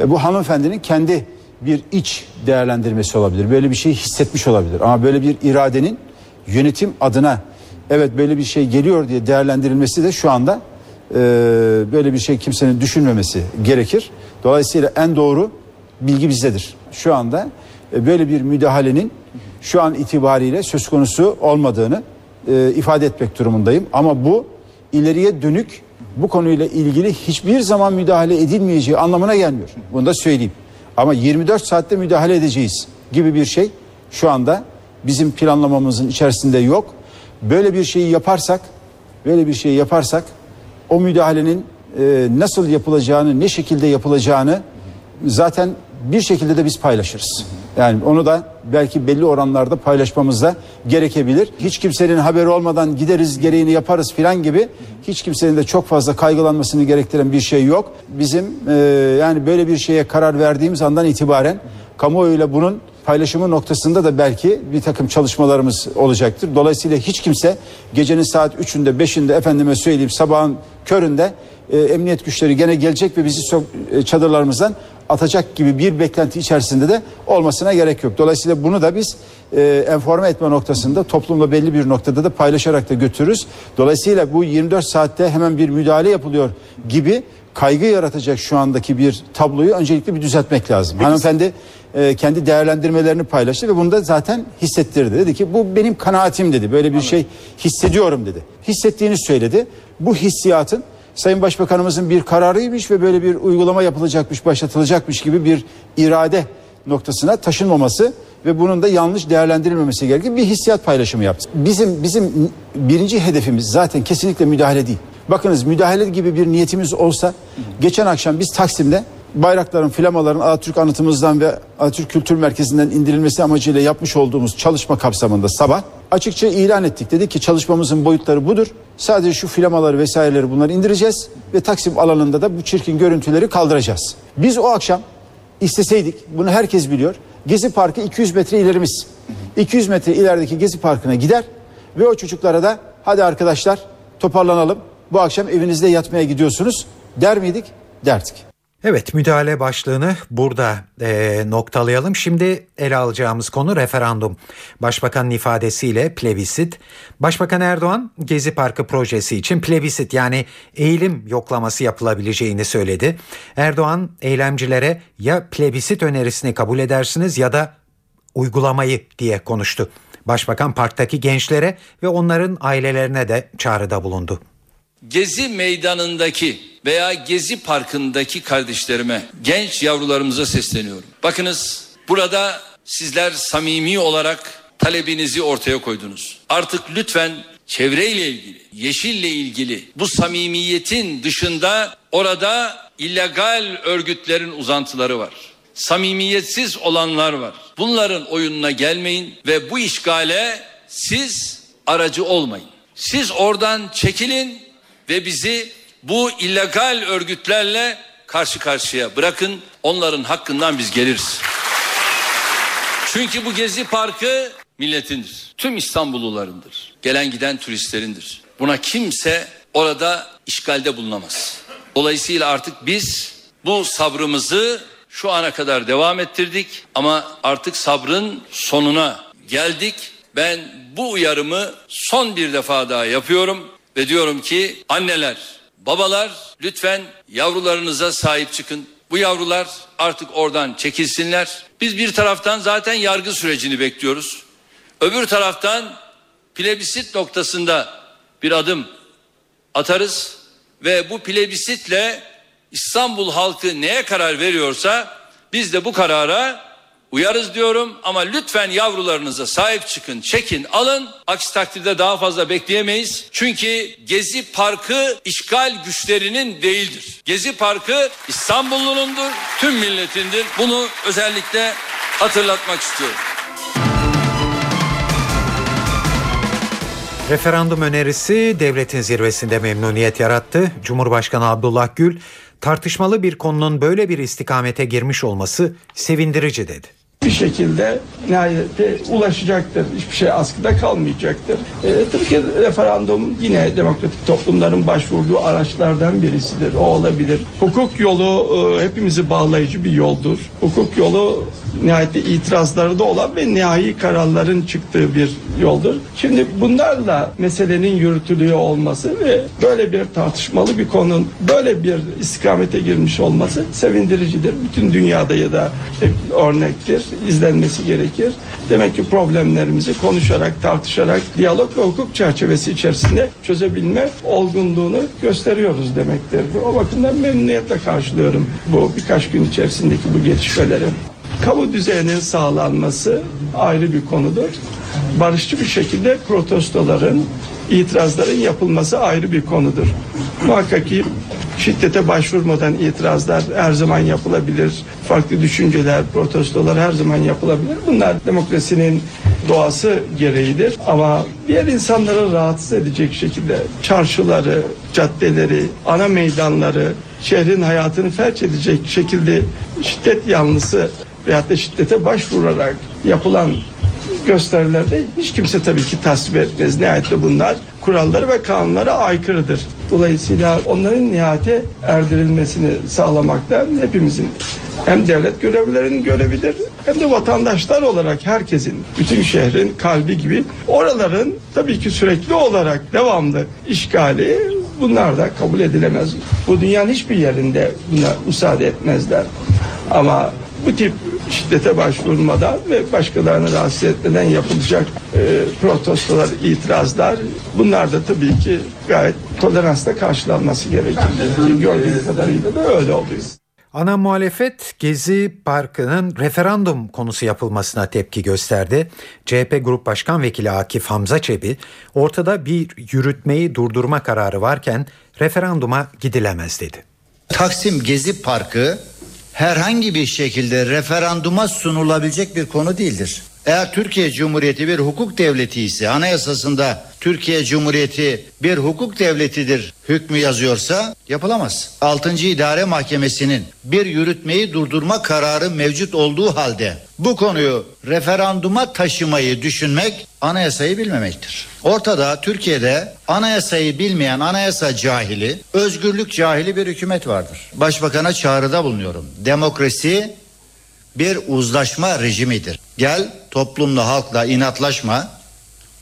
E, bu hanımefendinin kendi bir iç değerlendirmesi olabilir. Böyle bir şey hissetmiş olabilir. Ama böyle bir iradenin yönetim adına evet böyle bir şey geliyor diye değerlendirilmesi de şu anda e, böyle bir şey kimsenin düşünmemesi gerekir. Dolayısıyla en doğru bilgi bizdedir. Şu anda e, böyle bir müdahalenin şu an itibariyle söz konusu olmadığını e, ifade etmek durumundayım. Ama bu ileriye dönük bu konuyla ilgili hiçbir zaman müdahale edilmeyeceği anlamına gelmiyor. Bunu da söyleyeyim. Ama 24 saatte müdahale edeceğiz gibi bir şey şu anda bizim planlamamızın içerisinde yok. Böyle bir şeyi yaparsak, böyle bir şeyi yaparsak o müdahalenin e, nasıl yapılacağını, ne şekilde yapılacağını zaten bir şekilde de biz paylaşırız. Yani onu da belki belli oranlarda paylaşmamız da gerekebilir. Hiç kimsenin haberi olmadan gideriz gereğini yaparız filan gibi hiç kimsenin de çok fazla kaygılanmasını gerektiren bir şey yok. Bizim e, yani böyle bir şeye karar verdiğimiz andan itibaren kamuoyuyla bunun paylaşımı noktasında da belki bir takım çalışmalarımız olacaktır. Dolayısıyla hiç kimse gecenin saat 3'ünde 5'inde efendime söyleyeyim sabahın köründe e, emniyet güçleri gene gelecek ve bizi e, çadırlarımızdan atacak gibi bir beklenti içerisinde de olmasına gerek yok. Dolayısıyla bunu da biz e, enforme etme noktasında toplumla belli bir noktada da paylaşarak da götürürüz. Dolayısıyla bu 24 saatte hemen bir müdahale yapılıyor gibi kaygı yaratacak şu andaki bir tabloyu öncelikle bir düzeltmek lazım. Hanımefendi e, kendi değerlendirmelerini paylaştı ve bunu da zaten hissettirdi. Dedi ki bu benim kanaatim dedi. Böyle bir şey hissediyorum dedi. Hissettiğini söyledi. Bu hissiyatın Sayın Başbakanımızın bir kararıymış ve böyle bir uygulama yapılacakmış, başlatılacakmış gibi bir irade noktasına taşınmaması ve bunun da yanlış değerlendirilmemesi gerekir bir hissiyat paylaşımı yaptı. Bizim bizim birinci hedefimiz zaten kesinlikle müdahale değil. Bakınız müdahale gibi bir niyetimiz olsa geçen akşam biz Taksim'de bayrakların, flamaların Atatürk anıtımızdan ve Atatürk Kültür Merkezi'nden indirilmesi amacıyla yapmış olduğumuz çalışma kapsamında sabah açıkça ilan ettik. Dedik ki çalışmamızın boyutları budur. Sadece şu flamaları vesaireleri bunları indireceğiz ve Taksim alanında da bu çirkin görüntüleri kaldıracağız. Biz o akşam isteseydik bunu herkes biliyor. Gezi Parkı 200 metre ilerimiz. 200 metre ilerideki Gezi Parkı'na gider ve o çocuklara da hadi arkadaşlar toparlanalım. Bu akşam evinizde yatmaya gidiyorsunuz der miydik? Derdik. Evet müdahale başlığını burada e, noktalayalım. Şimdi ele alacağımız konu referandum. Başbakanın ifadesiyle plebisit. Başbakan Erdoğan Gezi Parkı projesi için plebisit yani eğilim yoklaması yapılabileceğini söyledi. Erdoğan eylemcilere ya plebisit önerisini kabul edersiniz ya da uygulamayı diye konuştu. Başbakan parktaki gençlere ve onların ailelerine de çağrıda bulundu. Gezi meydanındaki veya Gezi Parkı'ndaki kardeşlerime, genç yavrularımıza sesleniyorum. Bakınız burada sizler samimi olarak talebinizi ortaya koydunuz. Artık lütfen çevreyle ilgili, yeşille ilgili bu samimiyetin dışında orada illegal örgütlerin uzantıları var. Samimiyetsiz olanlar var. Bunların oyununa gelmeyin ve bu işgale siz aracı olmayın. Siz oradan çekilin ve bizi bu illegal örgütlerle karşı karşıya bırakın. Onların hakkından biz geliriz. Çünkü bu Gezi Parkı milletindir. Tüm İstanbullularındır. Gelen giden turistlerindir. Buna kimse orada işgalde bulunamaz. Dolayısıyla artık biz bu sabrımızı şu ana kadar devam ettirdik ama artık sabrın sonuna geldik. Ben bu uyarımı son bir defa daha yapıyorum ve diyorum ki anneler, babalar lütfen yavrularınıza sahip çıkın. Bu yavrular artık oradan çekilsinler. Biz bir taraftan zaten yargı sürecini bekliyoruz. Öbür taraftan plebisit noktasında bir adım atarız ve bu plebisitle İstanbul halkı neye karar veriyorsa biz de bu karara uyarız diyorum ama lütfen yavrularınıza sahip çıkın, çekin, alın. Aksi takdirde daha fazla bekleyemeyiz. Çünkü Gezi Parkı işgal güçlerinin değildir. Gezi Parkı İstanbullunundur, tüm milletindir. Bunu özellikle hatırlatmak istiyorum. Referandum önerisi devletin zirvesinde memnuniyet yarattı. Cumhurbaşkanı Abdullah Gül tartışmalı bir konunun böyle bir istikamete girmiş olması sevindirici dedi. Bir şekilde nihayete ulaşacaktır. Hiçbir şey askıda kalmayacaktır. E, tabii referandum yine demokratik toplumların başvurduğu araçlardan birisidir. O olabilir. Hukuk yolu e, hepimizi bağlayıcı bir yoldur. Hukuk yolu nihayette itirazları da olan ve nihai kararların çıktığı bir yoldur. Şimdi bunlarla meselenin yürütülüyor olması ve böyle bir tartışmalı bir konunun böyle bir istikamete girmiş olması sevindiricidir. Bütün dünyada ya da örnektir, izlenmesi gerekir. Demek ki problemlerimizi konuşarak, tartışarak, diyalog ve hukuk çerçevesi içerisinde çözebilme olgunluğunu gösteriyoruz demektir. O bakımdan memnuniyetle karşılıyorum bu birkaç gün içerisindeki bu gelişmeleri. Kamu düzeninin sağlanması ayrı bir konudur. Barışçı bir şekilde protestoların, itirazların yapılması ayrı bir konudur. Muhakkak ki şiddete başvurmadan itirazlar her zaman yapılabilir. Farklı düşünceler, protestolar her zaman yapılabilir. Bunlar demokrasinin doğası gereğidir. Ama diğer insanları rahatsız edecek şekilde çarşıları, caddeleri, ana meydanları, şehrin hayatını felç edecek şekilde şiddet yanlısı veyahut da şiddete başvurarak yapılan gösterilerde hiç kimse tabii ki tasvip etmez. Nihayette bunlar kuralları ve kanunlara aykırıdır. Dolayısıyla onların nihayete erdirilmesini sağlamakta hepimizin hem devlet görevlilerinin görevidir hem de vatandaşlar olarak herkesin bütün şehrin kalbi gibi oraların tabii ki sürekli olarak devamlı işgali bunlar da kabul edilemez. Bu dünyanın hiçbir yerinde buna müsaade etmezler. Ama bu tip şiddete başvurmadan ve başkalarını rahatsız etmeden yapılacak e, protestolar, itirazlar bunlar da tabii ki gayet toleransla karşılanması gerekir. Gördüğüm kadarıyla da öyle oluyor. Ana muhalefet Gezi Parkı'nın referandum konusu yapılmasına tepki gösterdi. CHP Grup Başkan Vekili Akif Hamza Çebi ortada bir yürütmeyi durdurma kararı varken referanduma gidilemez dedi. Taksim Gezi Parkı herhangi bir şekilde referanduma sunulabilecek bir konu değildir. Eğer Türkiye Cumhuriyeti bir hukuk devleti ise anayasasında Türkiye Cumhuriyeti bir hukuk devletidir hükmü yazıyorsa yapılamaz. 6. İdare Mahkemesi'nin bir yürütmeyi durdurma kararı mevcut olduğu halde bu konuyu referanduma taşımayı düşünmek anayasayı bilmemektir. Ortada Türkiye'de anayasayı bilmeyen anayasa cahili, özgürlük cahili bir hükümet vardır. Başbakana çağrıda bulunuyorum. Demokrasi bir uzlaşma rejimidir. Gel toplumla halkla inatlaşma,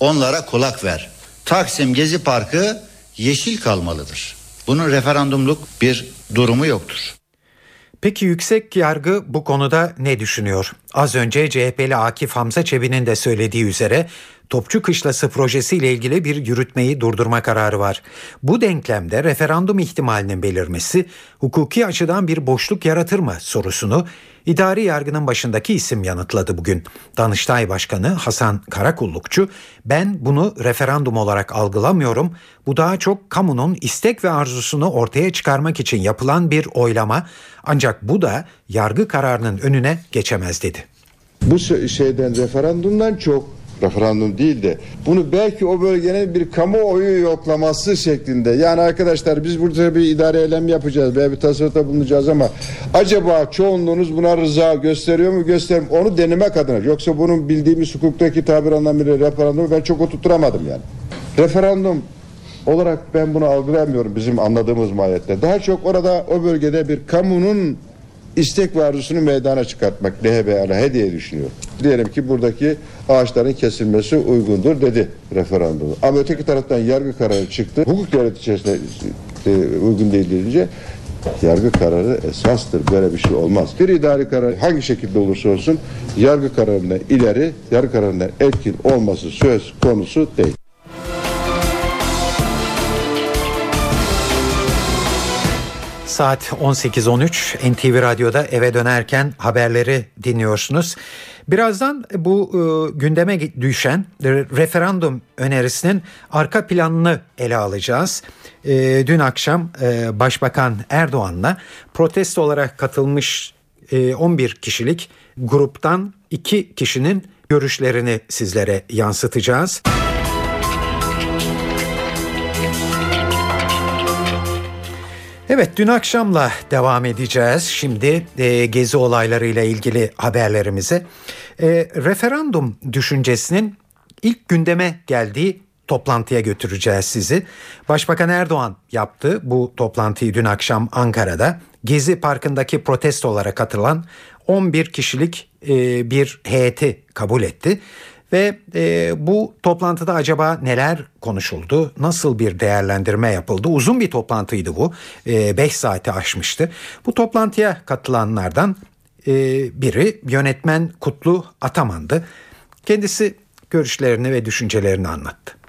onlara kulak ver. Taksim Gezi Parkı yeşil kalmalıdır. Bunun referandumluk bir durumu yoktur. Peki yüksek yargı bu konuda ne düşünüyor? Az önce CHP'li Akif Hamza Çebi'nin de söylediği üzere Topçu Kışlası projesiyle ilgili bir yürütmeyi durdurma kararı var. Bu denklemde referandum ihtimalinin belirmesi hukuki açıdan bir boşluk yaratır mı sorusunu idari yargının başındaki isim yanıtladı bugün. Danıştay Başkanı Hasan Karakullukçu ben bunu referandum olarak algılamıyorum. Bu daha çok kamunun istek ve arzusunu ortaya çıkarmak için yapılan bir oylama ancak bu da yargı kararının önüne geçemez dedi. Bu şeyden referandumdan çok referandum değil de bunu belki o bölgenin bir kamuoyu yoklaması şeklinde. Yani arkadaşlar biz burada bir idare eylem yapacağız veya bir tasarruta bulunacağız ama acaba çoğunluğunuz buna rıza gösteriyor mu? Göstermiyor onu denemek adına. Yoksa bunun bildiğimiz hukuktaki tabir anlamıyla referandum ben çok oturtturamadım yani. Referandum olarak ben bunu algılamıyorum bizim anladığımız mahiyette. Daha çok orada o bölgede bir kamunun istek ve meydana çıkartmak DHB aleyhe diye düşünüyor. Diyelim ki buradaki ağaçların kesilmesi uygundur dedi referandum. Ama öteki taraftan yargı kararı çıktı. Hukuk devleti içerisinde e, uygun değil deyince yargı kararı esastır. Böyle bir şey olmaz. Bir idari karar hangi şekilde olursa olsun yargı kararından ileri, yargı kararından etkin olması söz konusu değil. Saat 18.13 NTV Radyo'da eve dönerken haberleri dinliyorsunuz. Birazdan bu e, gündeme düşen referandum önerisinin arka planını ele alacağız. E, dün akşam e, Başbakan Erdoğan'la protesto olarak katılmış e, 11 kişilik gruptan 2 kişinin görüşlerini sizlere yansıtacağız. Evet dün akşamla devam edeceğiz. Şimdi e, gezi olaylarıyla ilgili haberlerimize. E, referandum düşüncesinin ilk gündeme geldiği toplantıya götüreceğiz sizi. Başbakan Erdoğan yaptı bu toplantıyı dün akşam Ankara'da. Gezi Parkı'ndaki protestolara katılan 11 kişilik e, bir heyeti kabul etti. Ve e, bu toplantıda acaba neler konuşuldu? Nasıl bir değerlendirme yapıldı? Uzun bir toplantıydı bu. 5 e, saati aşmıştı. Bu toplantıya katılanlardan e, biri yönetmen Kutlu Ataman'dı. Kendisi görüşlerini ve düşüncelerini anlattı.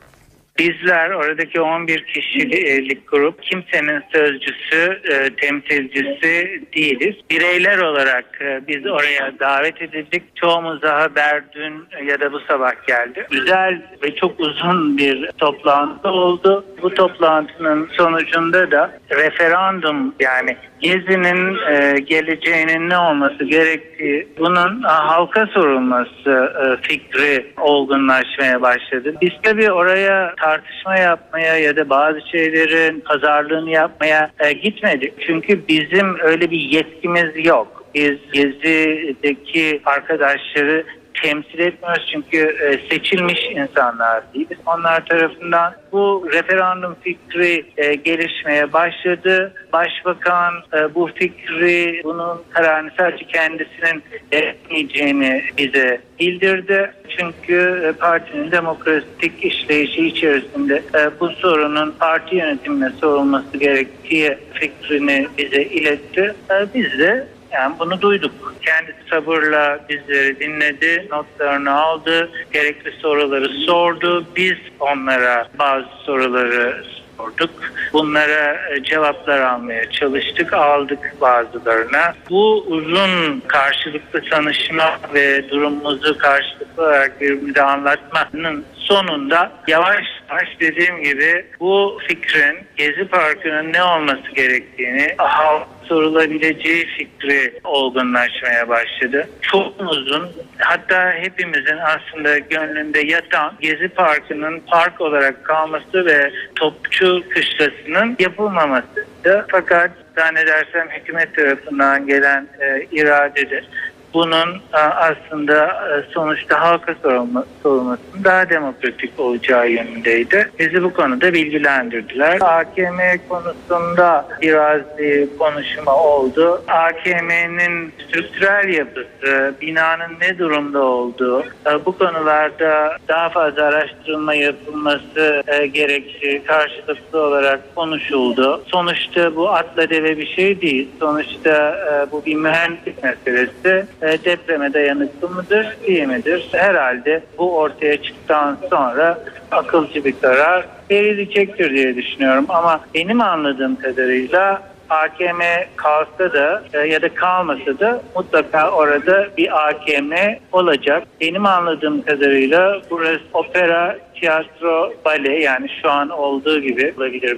Bizler oradaki 11 kişilik grup kimsenin sözcüsü, e, temsilcisi değiliz. Bireyler olarak e, biz oraya davet edildik. Çoğumuz haber dün ya da bu sabah geldi. Güzel ve çok uzun bir toplantı oldu. Bu toplantının sonucunda da referandum yani Gezi'nin e, geleceğinin ne olması gerektiği bunun halka sorulması e, fikri olgunlaşmaya başladı. Biz tabii oraya tartışma yapmaya ya da bazı şeylerin pazarlığını yapmaya e, gitmedik. Çünkü bizim öyle bir yetkimiz yok. Biz Gezi'deki arkadaşları temsil etmiyoruz çünkü e, seçilmiş insanlar değiliz. Onlar tarafından bu referandum fikri e, gelişmeye başladı. Başbakan e, bu fikri, bunun kararını sadece kendisinin etmeyeceğini bize bildirdi. Çünkü partinin demokratik işleyişi içerisinde bu sorunun parti yönetimine sorulması gerektiği fikrini bize iletti. Biz de yani bunu duyduk. Kendisi sabırla bizleri dinledi, notlarını aldı, gerekli soruları sordu. Biz onlara bazı soruları sorduk. Bunlara e, cevaplar almaya çalıştık, aldık bazılarına. Bu uzun karşılıklı tanışma ve durumumuzu karşılıklı olarak birbirimize anlatmanın sonunda yavaş yavaş dediğim gibi bu fikrin Gezi Parkı'nın ne olması gerektiğini halk sorulabileceği fikri olgunlaşmaya başladı. Çok uzun hatta hepimizin aslında gönlünde yatan Gezi Parkı'nın park olarak kalması ve topçu kışlasının yapılmamasıydı. Fakat zannedersem hükümet tarafından gelen e, iradedir bunun e, aslında e, sonuçta halka sorulmasının daha demokratik olacağı yönündeydi. Bizi bu konuda bilgilendirdiler. AKM konusunda biraz bir konuşma oldu. AKM'nin strüktürel yapısı, binanın ne durumda olduğu, e, bu konularda daha fazla araştırma yapılması gerektiği karşılıklı olarak konuşuldu. Sonuçta bu atla deve bir şey değil. Sonuçta bu bir mühendislik meselesi. E, depreme dayanıklı mıdır, değil midir? Herhalde bu ortaya çıktıktan sonra akılcı bir karar verilecektir diye düşünüyorum. Ama benim anladığım kadarıyla AKM kalsa da e, ya da kalmasa da mutlaka orada bir AKM olacak. Benim anladığım kadarıyla burası opera, tiyatro, bale yani şu an olduğu gibi olabilir.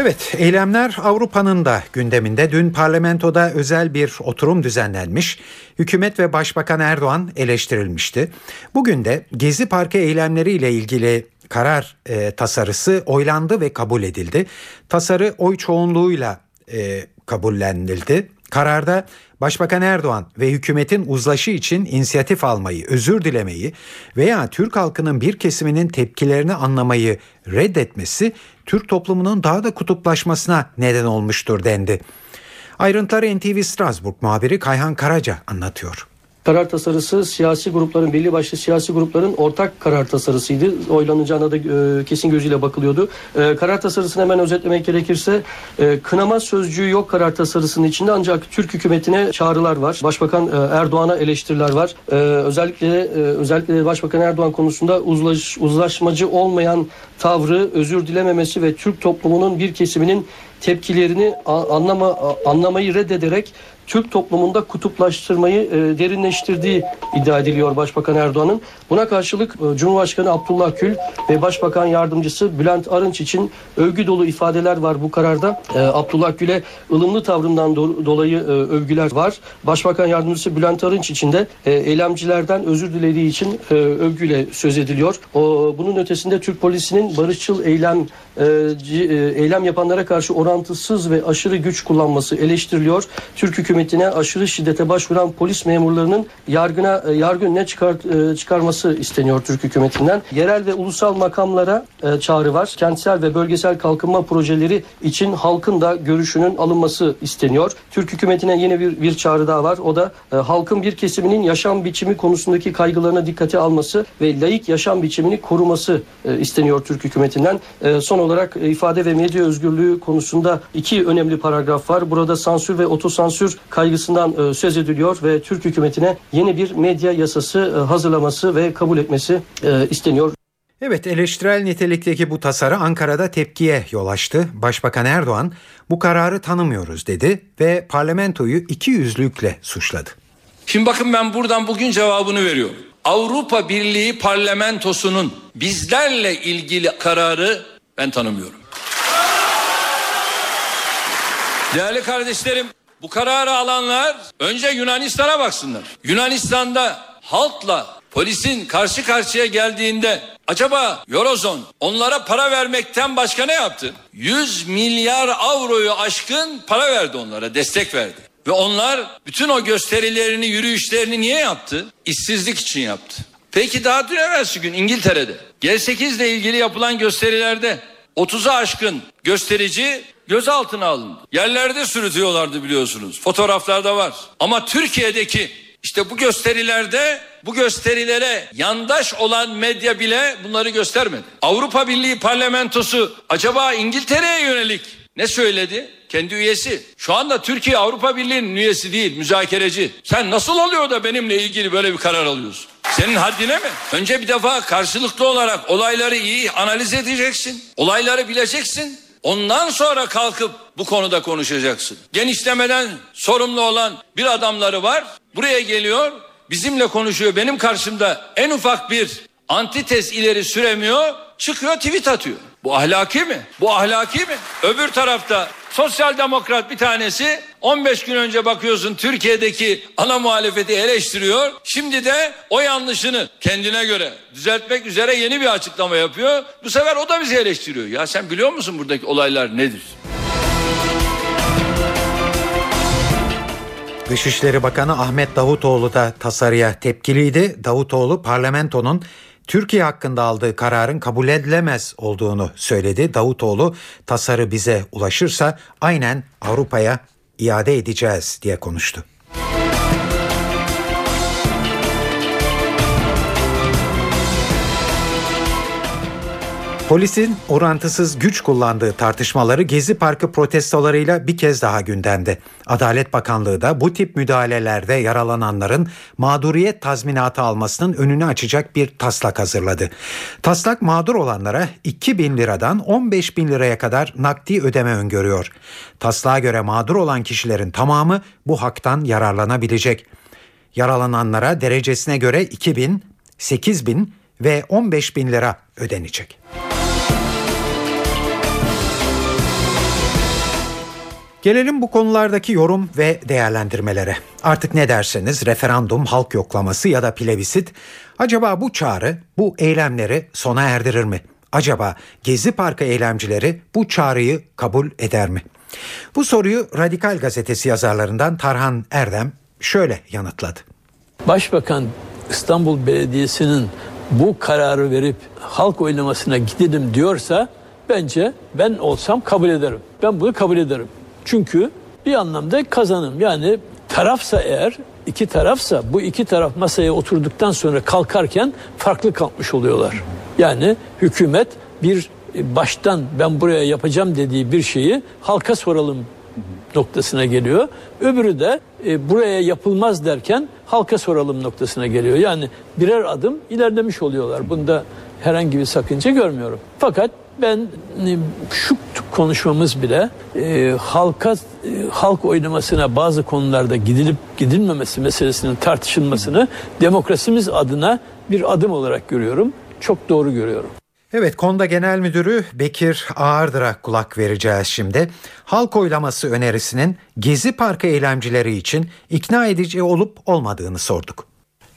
Evet, eylemler Avrupa'nın da gündeminde. Dün parlamentoda özel bir oturum düzenlenmiş. Hükümet ve Başbakan Erdoğan eleştirilmişti. Bugün de Gezi Parkı eylemleriyle ilgili karar e, tasarısı oylandı ve kabul edildi. Tasarı oy çoğunluğuyla e, kabullenildi. Kararda Başbakan Erdoğan ve hükümetin uzlaşı için inisiyatif almayı, özür dilemeyi veya Türk halkının bir kesiminin tepkilerini anlamayı reddetmesi Türk toplumunun daha da kutuplaşmasına neden olmuştur dendi. Ayrıntıları NTV Strasbourg muhabiri Kayhan Karaca anlatıyor. Karar tasarısı siyasi grupların, belli başlı siyasi grupların ortak karar tasarısıydı. Oylanacağına da e, kesin gözüyle bakılıyordu. E, karar tasarısını hemen özetlemek gerekirse e, kınama sözcüğü yok karar tasarısının içinde ancak Türk hükümetine çağrılar var. Başbakan e, Erdoğan'a eleştiriler var. E, özellikle e, özellikle Başbakan Erdoğan konusunda uzlaş, uzlaşmacı olmayan tavrı, özür dilememesi ve Türk toplumunun bir kesiminin tepkilerini anlama anlamayı reddederek Türk toplumunda kutuplaştırmayı e, derinleştirdiği iddia ediliyor Başbakan Erdoğan'ın. Buna karşılık e, Cumhurbaşkanı Abdullah Gül ve Başbakan Yardımcısı Bülent Arınç için övgü dolu ifadeler var bu kararda. E, Abdullah Gül'e ılımlı tavrından do- dolayı övgüler var. Başbakan Yardımcısı Bülent Arınç için de eylemcilerden özür dilediği için e, övgüyle söz ediliyor. Bunun ötesinde Türk polisinin barışçıl eylem eylem yapanlara karşı orantısız ve aşırı güç kullanması eleştiriliyor. Türk hükümetine aşırı şiddete başvuran polis memurlarının yargına e, yargı önüne çıkar, e, çıkarması isteniyor Türk hükümetinden. Yerel ve ulusal makamlara e, çağrı var. Kentsel ve bölgesel kalkınma projeleri için halkın da görüşünün alınması isteniyor. Türk hükümetine yeni bir, bir çağrı daha var. O da halkın bir kesiminin yaşam biçimi konusundaki kaygılarına dikkate alması ve layık yaşam biçimini koruması isteniyor Türk hükümetinden. Son olarak ifade ve medya özgürlüğü konusunda iki önemli paragraf var. Burada sansür ve otosansür kaygısından e, söz ediliyor ve Türk hükümetine yeni bir medya yasası e, hazırlaması ve kabul etmesi e, isteniyor. Evet eleştirel nitelikteki bu tasarı Ankara'da tepkiye yol açtı. Başbakan Erdoğan bu kararı tanımıyoruz dedi ve parlamentoyu iki yüzlükle suçladı. Şimdi bakın ben buradan bugün cevabını veriyorum. Avrupa Birliği parlamentosunun bizlerle ilgili kararı ben tanımıyorum. Değerli kardeşlerim, bu kararı alanlar önce Yunanistan'a baksınlar. Yunanistan'da halkla polisin karşı karşıya geldiğinde acaba Eurozone onlara para vermekten başka ne yaptı? 100 milyar avroyu aşkın para verdi onlara, destek verdi. Ve onlar bütün o gösterilerini, yürüyüşlerini niye yaptı? İşsizlik için yaptı. Peki daha dün evvelsi gün İngiltere'de G8 ile ilgili yapılan gösterilerde 30'a aşkın gösterici gözaltına alındı. Yerlerde sürütüyorlardı biliyorsunuz. Fotoğraflarda var. Ama Türkiye'deki işte bu gösterilerde bu gösterilere yandaş olan medya bile bunları göstermedi. Avrupa Birliği parlamentosu acaba İngiltere'ye yönelik ne söyledi? Kendi üyesi. Şu anda Türkiye Avrupa Birliği'nin üyesi değil, müzakereci. Sen nasıl oluyor da benimle ilgili böyle bir karar alıyorsun? Senin haddine mi? Önce bir defa karşılıklı olarak olayları iyi analiz edeceksin. Olayları bileceksin. Ondan sonra kalkıp bu konuda konuşacaksın. Genişlemeden sorumlu olan bir adamları var. Buraya geliyor, bizimle konuşuyor. Benim karşımda en ufak bir antites ileri süremiyor. Çıkıyor tweet atıyor. Bu ahlaki mi? Bu ahlaki mi? Öbür tarafta sosyal demokrat bir tanesi 15 gün önce bakıyorsun Türkiye'deki ana muhalefeti eleştiriyor. Şimdi de o yanlışını kendine göre düzeltmek üzere yeni bir açıklama yapıyor. Bu sefer o da bizi eleştiriyor. Ya sen biliyor musun buradaki olaylar nedir? Dışişleri Bakanı Ahmet Davutoğlu da tasarıya tepkiliydi. Davutoğlu parlamentonun Türkiye hakkında aldığı kararın kabul edilemez olduğunu söyledi. Davutoğlu tasarı bize ulaşırsa aynen Avrupa'ya iade edeceğiz diye konuştu. Polisin orantısız güç kullandığı tartışmaları Gezi Parkı protestolarıyla bir kez daha gündemde. Adalet Bakanlığı da bu tip müdahalelerde yaralananların mağduriyet tazminatı almasının önünü açacak bir taslak hazırladı. Taslak mağdur olanlara 2 bin liradan 15 bin liraya kadar nakdi ödeme öngörüyor. Taslağa göre mağdur olan kişilerin tamamı bu haktan yararlanabilecek. Yaralananlara derecesine göre 2 bin, 8 bin ve 15 bin lira ödenecek. Gelelim bu konulardaki yorum ve değerlendirmelere. Artık ne derseniz referandum, halk yoklaması ya da plebisit acaba bu çağrı bu eylemleri sona erdirir mi? Acaba Gezi Parkı eylemcileri bu çağrıyı kabul eder mi? Bu soruyu Radikal Gazetesi yazarlarından Tarhan Erdem şöyle yanıtladı. Başbakan İstanbul Belediyesi'nin bu kararı verip halk oylamasına gidelim diyorsa bence ben olsam kabul ederim. Ben bunu kabul ederim. Çünkü bir anlamda kazanım. Yani tarafsa eğer iki tarafsa bu iki taraf masaya oturduktan sonra kalkarken farklı kalkmış oluyorlar. Yani hükümet bir baştan ben buraya yapacağım dediği bir şeyi halka soralım noktasına geliyor. Öbürü de e, buraya yapılmaz derken halka soralım noktasına geliyor. Yani birer adım ilerlemiş oluyorlar. Bunda herhangi bir sakınca görmüyorum. Fakat ben e, şu konuşmamız bile e, halka e, halk oylamasına bazı konularda gidilip gidilmemesi meselesinin tartışılmasını demokrasimiz adına bir adım olarak görüyorum. Çok doğru görüyorum. Evet Konda Genel Müdürü Bekir Ağırdır'a kulak vereceğiz şimdi. Halk oylaması önerisinin Gezi Parkı eylemcileri için ikna edici olup olmadığını sorduk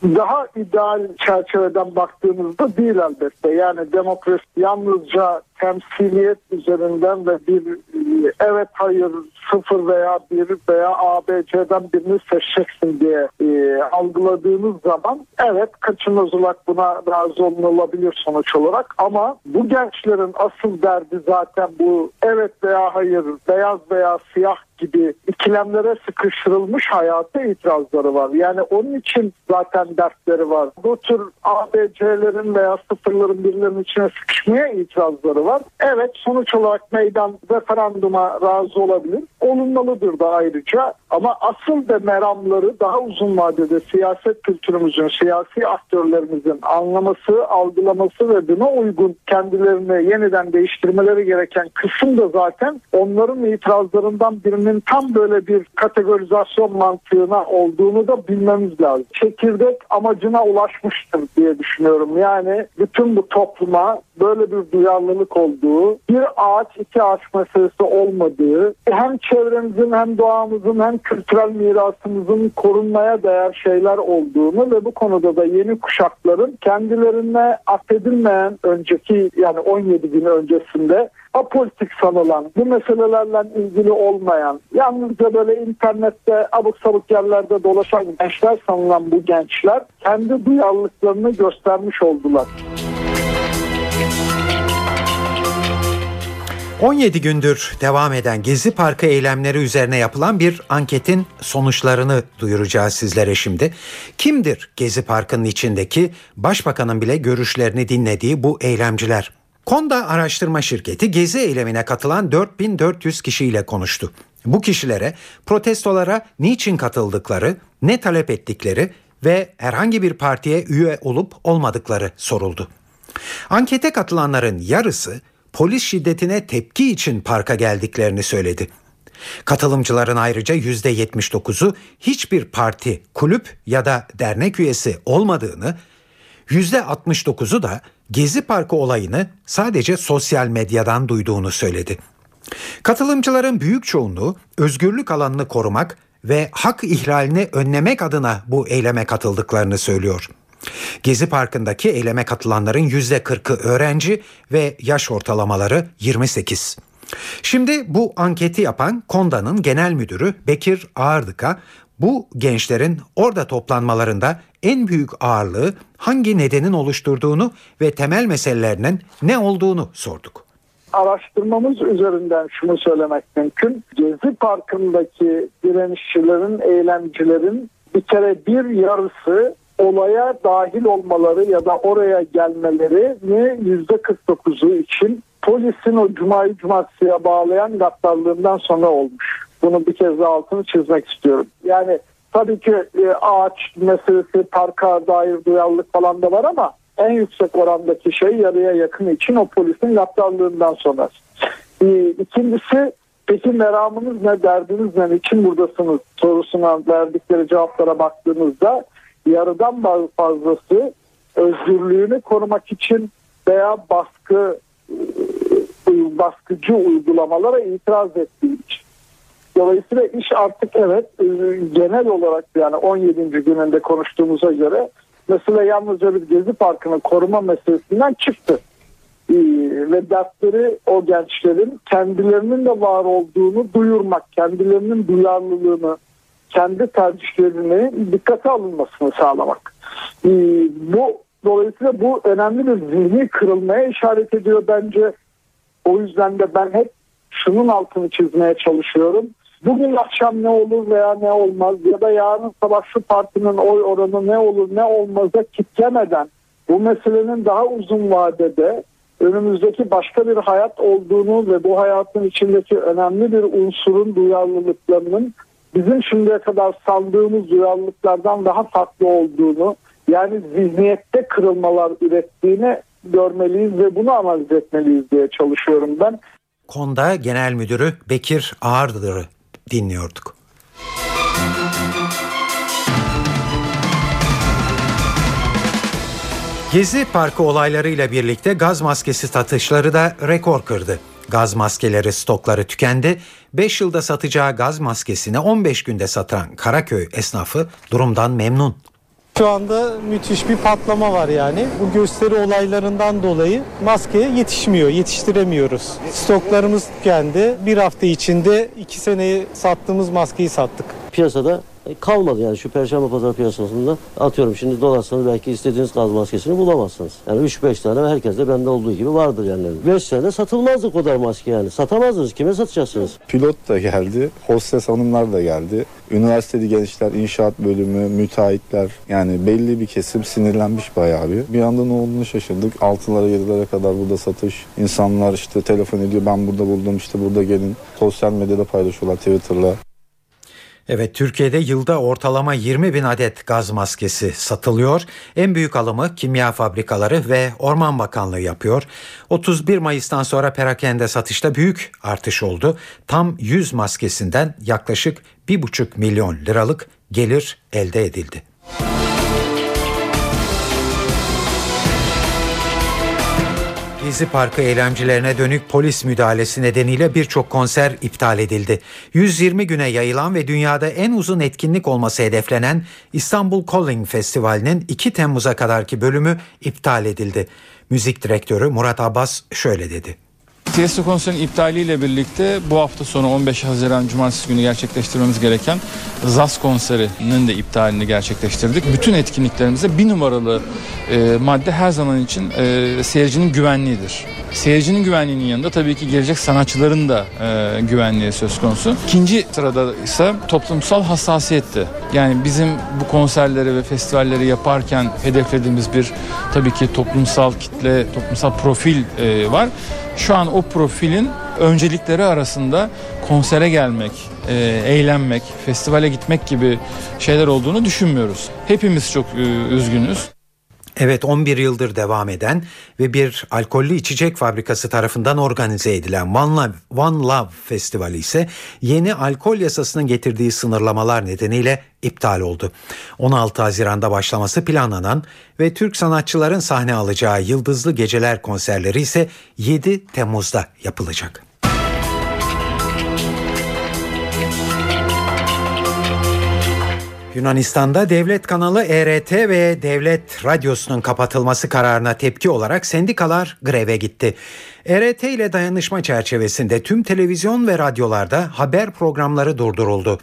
daha ideal çerçeveden baktığımızda değil elbette. Yani demokrasi yalnızca temsiliyet üzerinden ve bir e, evet hayır sıfır veya bir veya ABC'den birini seçeceksin diye e, algıladığınız zaman evet kaçınılmaz olarak buna razı olunabilir sonuç olarak ama bu gençlerin asıl derdi zaten bu evet veya hayır beyaz veya siyah gibi ikilemlere sıkıştırılmış hayata itirazları var. Yani onun için zaten dertleri var. Bu tür ABC'lerin veya sıfırların birilerinin içine sıkışmaya itirazları var. Evet sonuç olarak meydan referanduma razı olabilir. Olunmalıdır da ayrıca ama asıl de meramları daha uzun vadede siyaset kültürümüzün, siyasi aktörlerimizin anlaması, algılaması ve buna uygun kendilerini yeniden değiştirmeleri gereken kısım da zaten onların itirazlarından birinin tam böyle bir kategorizasyon mantığına olduğunu da bilmemiz lazım. Çekirdek amacına ulaşmıştır diye düşünüyorum. Yani bütün bu topluma böyle bir duyarlılık olduğu, bir ağaç iki ağaç meselesi olmadığı, hem çevremizin hem doğamızın hem kültürel mirasımızın korunmaya değer şeyler olduğunu ve bu konuda da yeni kuşakların kendilerine affedilmeyen önceki yani 17 gün öncesinde apolitik sanılan, bu meselelerle ilgili olmayan, yalnızca böyle internette abuk sabuk yerlerde dolaşan gençler sanılan bu gençler kendi duyarlılıklarını göstermiş oldular. 17 gündür devam eden Gezi Parkı eylemleri üzerine yapılan bir anketin sonuçlarını duyuracağız sizlere şimdi. Kimdir Gezi Parkı'nın içindeki başbakanın bile görüşlerini dinlediği bu eylemciler? Konda Araştırma Şirketi Gezi eylemine katılan 4400 kişiyle konuştu. Bu kişilere protestolara niçin katıldıkları, ne talep ettikleri ve herhangi bir partiye üye olup olmadıkları soruldu. Ankete katılanların yarısı polis şiddetine tepki için parka geldiklerini söyledi. Katılımcıların ayrıca %79'u hiçbir parti, kulüp ya da dernek üyesi olmadığını, %69'u da Gezi Parkı olayını sadece sosyal medyadan duyduğunu söyledi. Katılımcıların büyük çoğunluğu özgürlük alanını korumak ve hak ihlalini önlemek adına bu eyleme katıldıklarını söylüyor. Gezi Parkı'ndaki eyleme katılanların %40'ı öğrenci ve yaş ortalamaları 28. Şimdi bu anketi yapan Konda'nın genel müdürü Bekir Ağırdık'a bu gençlerin orada toplanmalarında en büyük ağırlığı hangi nedenin oluşturduğunu ve temel meselelerinin ne olduğunu sorduk. Araştırmamız üzerinden şunu söylemek mümkün. Gezi Parkı'ndaki direnişçilerin, eylemcilerin bir kere bir yarısı olaya dahil olmaları ya da oraya gelmeleri yüzde 49'u için polisin o cumayı cumartesiye bağlayan gaddarlığından sonra olmuş. Bunu bir kez daha altını çizmek istiyorum. Yani tabii ki e, ağaç meselesi, parka dair duyarlılık falan da var ama en yüksek orandaki şey yarıya yakın için o polisin gaddarlığından sonra. E, ikincisi peki meramınız ne, derdiniz ne, için buradasınız sorusuna verdikleri cevaplara baktığımızda yarıdan fazlası özgürlüğünü korumak için veya baskı e, baskıcı uygulamalara itiraz ettiği için. Dolayısıyla iş artık evet e, genel olarak yani 17. gününde konuştuğumuza göre mesela yalnızca bir gezi parkını koruma meselesinden çıktı. E, ve dertleri o gençlerin kendilerinin de var olduğunu duyurmak, kendilerinin duyarlılığını, kendi tercihlerini dikkate alınmasını sağlamak. Ee, bu dolayısıyla bu önemli bir zihni kırılmaya işaret ediyor bence. O yüzden de ben hep şunun altını çizmeye çalışıyorum. Bugün akşam ne olur veya ne olmaz ya da yarın sabah şu partinin oy oranı ne olur ne olmaza kitlemeden bu meselenin daha uzun vadede önümüzdeki başka bir hayat olduğunu ve bu hayatın içindeki önemli bir unsurun duyarlılıklarının bizim şimdiye kadar sandığımız duyarlılıklardan daha farklı olduğunu yani zihniyette kırılmalar ürettiğini görmeliyiz ve bunu analiz etmeliyiz diye çalışıyorum ben. Konda Genel Müdürü Bekir Ağırdır'ı dinliyorduk. Gezi Parkı olaylarıyla birlikte gaz maskesi satışları da rekor kırdı. Gaz maskeleri stokları tükendi. 5 yılda satacağı gaz maskesini 15 günde satan Karaköy esnafı durumdan memnun. Şu anda müthiş bir patlama var yani. Bu gösteri olaylarından dolayı maskeye yetişmiyor, yetiştiremiyoruz. Stoklarımız tükendi. Bir hafta içinde iki seneyi sattığımız maskeyi sattık. Piyasada kalmadı yani şu perşembe pazarı piyasasında atıyorum şimdi dolarsanız belki istediğiniz gaz maskesini bulamazsınız. Yani 3-5 tane herkes de bende olduğu gibi vardır yani. 5 sene satılmazdı o kadar maske yani. Satamazdınız. Kime satacaksınız? Pilot da geldi, hostes hanımlar da geldi. Üniversiteli gençler, inşaat bölümü, müteahhitler yani belli bir kesim sinirlenmiş bayağı bir. Bir anda ne olduğunu şaşırdık. 6'lara 7'lere kadar burada satış. İnsanlar işte telefon ediyor ben burada buldum işte burada gelin. Sosyal medyada paylaşıyorlar Twitter'la. Evet Türkiye'de yılda ortalama 20 bin adet gaz maskesi satılıyor. En büyük alımı kimya fabrikaları ve Orman Bakanlığı yapıyor. 31 Mayıs'tan sonra perakende satışta büyük artış oldu. Tam 100 maskesinden yaklaşık 1,5 milyon liralık gelir elde edildi. Gezi Parkı eylemcilerine dönük polis müdahalesi nedeniyle birçok konser iptal edildi. 120 güne yayılan ve dünyada en uzun etkinlik olması hedeflenen İstanbul Calling Festivali'nin 2 Temmuz'a kadarki bölümü iptal edildi. Müzik direktörü Murat Abbas şöyle dedi. Tiesto konserinin iptaliyle birlikte bu hafta sonu 15 Haziran Cumartesi günü gerçekleştirmemiz gereken ZAS konserinin de iptalini gerçekleştirdik. Bütün etkinliklerimizde bir numaralı e, madde her zaman için e, seyircinin güvenliğidir. Seyircinin güvenliğinin yanında tabii ki gelecek sanatçıların da e, güvenliği söz konusu. İkinci sırada ise toplumsal hassasiyetti. Yani bizim bu konserleri ve festivalleri yaparken hedeflediğimiz bir tabii ki toplumsal kitle, toplumsal profil e, var. Şu an o profilin öncelikleri arasında konsere gelmek, e, eğlenmek, festivale gitmek gibi şeyler olduğunu düşünmüyoruz. Hepimiz çok e, üzgünüz. Evet 11 yıldır devam eden ve bir alkollü içecek fabrikası tarafından organize edilen One Love, One Love Festivali ise yeni alkol yasasının getirdiği sınırlamalar nedeniyle iptal oldu. 16 Haziran'da başlaması planlanan ve Türk sanatçıların sahne alacağı Yıldızlı Geceler konserleri ise 7 Temmuz'da yapılacak. Yunanistan'da devlet kanalı ERT ve devlet radyosunun kapatılması kararına tepki olarak sendikalar greve gitti. ERT ile dayanışma çerçevesinde tüm televizyon ve radyolarda haber programları durduruldu.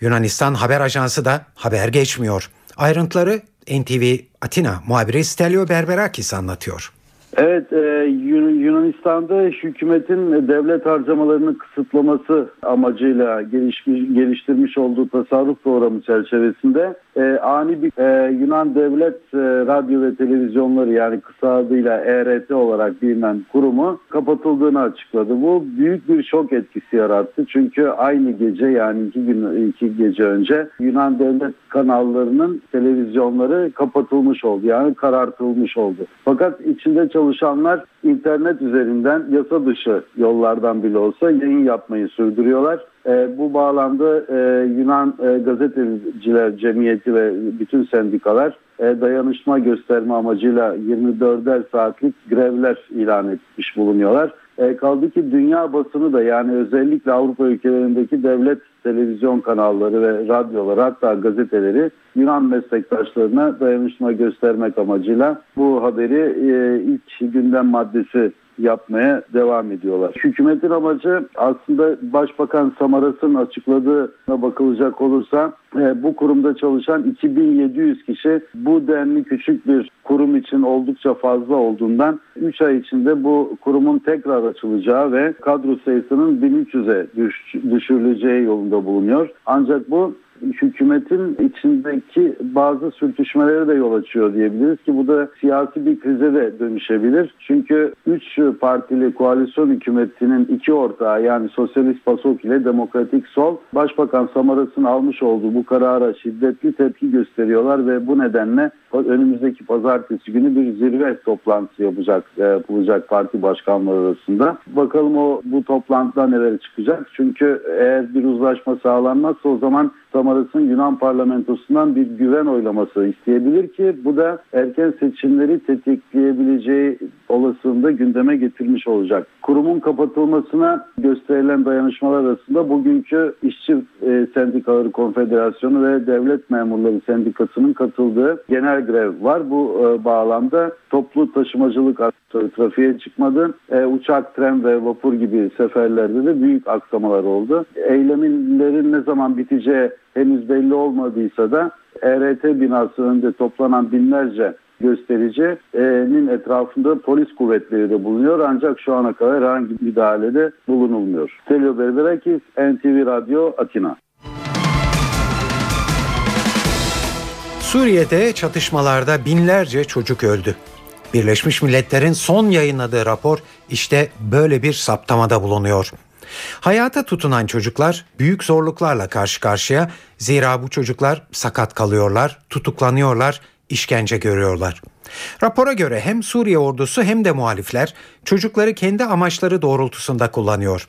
Yunanistan Haber Ajansı da haber geçmiyor. Ayrıntıları NTV Atina muhabiri Stelio Berberakis anlatıyor. Evet, e, Yunanistan'da hükümetin devlet harcamalarını kısıtlaması amacıyla gelişmiş, geliştirmiş olduğu tasarruf programı çerçevesinde e, ani bir e, Yunan devlet e, radyo ve televizyonları yani kısa adıyla ERT olarak bilinen kurumu kapatıldığını açıkladı. Bu büyük bir şok etkisi yarattı. Çünkü aynı gece yani iki gün iki gece önce Yunan devlet kanallarının televizyonları kapatılmış oldu. Yani karartılmış oldu. Fakat içinde çalışanlar internet üzerinden yasa dışı yollardan bile olsa yayın yapmayı sürdürüyorlar. E, bu bağlamda e, Yunan e, Gazeteciler Cemiyeti ve bütün sendikalar e, dayanışma gösterme amacıyla 24'er saatlik grevler ilan etmiş bulunuyorlar. E, kaldı ki dünya basını da yani özellikle Avrupa ülkelerindeki devlet televizyon kanalları ve radyoları hatta gazeteleri Yunan meslektaşlarına dayanışma göstermek amacıyla bu haberi e, ilk gündem maddesi yapmaya devam ediyorlar. Hükümetin amacı aslında Başbakan Samaras'ın açıkladığına bakılacak olursa e, bu kurumda çalışan 2700 kişi bu denli küçük bir kurum için oldukça fazla olduğundan 3 ay içinde bu kurumun tekrar açılacağı ve kadro sayısının 1300'e düş, düşürüleceği yolunda bulunuyor. Ancak bu hükümetin içindeki bazı sürtüşmelere de yol açıyor diyebiliriz ki bu da siyasi bir krize de dönüşebilir. Çünkü üç partili koalisyon hükümetinin iki ortağı yani Sosyalist PASOK ile Demokratik Sol Başbakan Samaras'ın almış olduğu bu karara şiddetli tepki gösteriyorlar ve bu nedenle önümüzdeki pazartesi günü bir zirve toplantısı yapacak yapılacak parti başkanları arasında. Bakalım o bu toplantıda neler çıkacak. Çünkü eğer bir uzlaşma sağlanmazsa o zaman Samaras'ın Yunan parlamentosundan bir güven oylaması isteyebilir ki bu da erken seçimleri tetikleyebileceği olasılığında gündeme getirmiş olacak. Kurumun kapatılmasına gösterilen dayanışmalar arasında bugünkü İşçi e, Sendikaları Konfederasyonu ve Devlet Memurları Sendikası'nın katıldığı genel grev var. Bu e, bağlamda toplu taşımacılık araçları trafiğe çıkmadı. E, uçak, tren ve vapur gibi seferlerde de büyük aksamalar oldu. Eylemlerin ne zaman biteceği henüz belli olmadıysa da ERT binası önünde toplanan binlerce göstericinin etrafında polis kuvvetleri de bulunuyor ancak şu ana kadar herhangi bir müdahalede bulunulmuyor. Telio Berberakis, NTV Radyo, Atina. Suriye'de çatışmalarda binlerce çocuk öldü. Birleşmiş Milletler'in son yayınladığı rapor işte böyle bir saptamada bulunuyor. Hayata tutunan çocuklar büyük zorluklarla karşı karşıya zira bu çocuklar sakat kalıyorlar, tutuklanıyorlar, işkence görüyorlar. Rapora göre hem Suriye ordusu hem de muhalifler çocukları kendi amaçları doğrultusunda kullanıyor.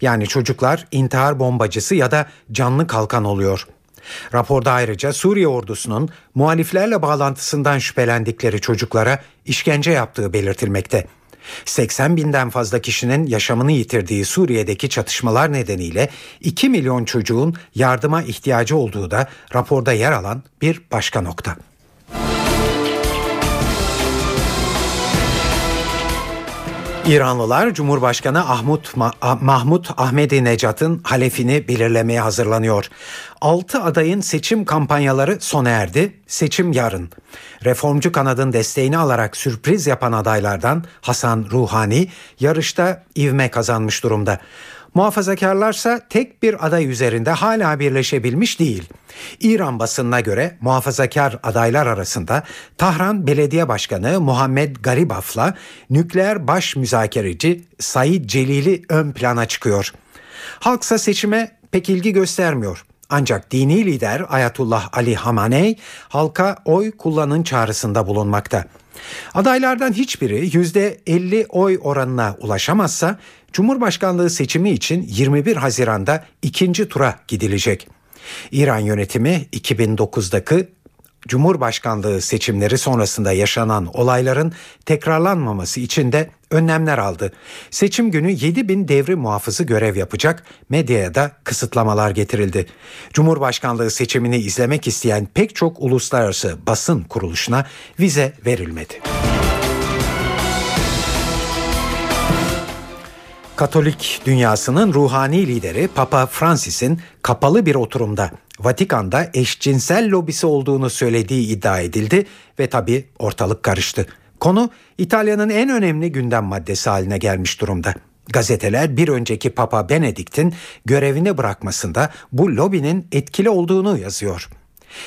Yani çocuklar intihar bombacısı ya da canlı kalkan oluyor. Raporda ayrıca Suriye ordusunun muhaliflerle bağlantısından şüphelendikleri çocuklara işkence yaptığı belirtilmekte. 80 binden fazla kişinin yaşamını yitirdiği Suriye'deki çatışmalar nedeniyle 2 milyon çocuğun yardıma ihtiyacı olduğu da raporda yer alan bir başka nokta. İranlılar Cumhurbaşkanı Ahmut Mahmut Ahmedi Necat'ın halefini belirlemeye hazırlanıyor. 6 adayın seçim kampanyaları sona erdi. Seçim yarın. Reformcu kanadın desteğini alarak sürpriz yapan adaylardan Hasan Ruhani yarışta ivme kazanmış durumda. Muhafazakarlarsa tek bir aday üzerinde hala birleşebilmiş değil. İran basınına göre muhafazakar adaylar arasında Tahran Belediye Başkanı Muhammed Garibaf'la nükleer baş müzakereci Said Celili ön plana çıkıyor. Halksa seçime pek ilgi göstermiyor. Ancak dini lider Ayatullah Ali Hamaney halka oy kullanın çağrısında bulunmakta. Adaylardan hiçbiri %50 oy oranına ulaşamazsa Cumhurbaşkanlığı seçimi için 21 Haziran'da ikinci tura gidilecek. İran yönetimi 2009'daki Cumhurbaşkanlığı seçimleri sonrasında yaşanan olayların tekrarlanmaması için de önlemler aldı. Seçim günü 7 bin devrim muhafızı görev yapacak, medyaya da kısıtlamalar getirildi. Cumhurbaşkanlığı seçimini izlemek isteyen pek çok uluslararası basın kuruluşuna vize verilmedi. Katolik dünyasının ruhani lideri Papa Francis'in kapalı bir oturumda Vatikan'da eşcinsel lobisi olduğunu söylediği iddia edildi ve tabi ortalık karıştı. Konu İtalya'nın en önemli gündem maddesi haline gelmiş durumda. Gazeteler bir önceki Papa Benedikt'in görevini bırakmasında bu lobinin etkili olduğunu yazıyor.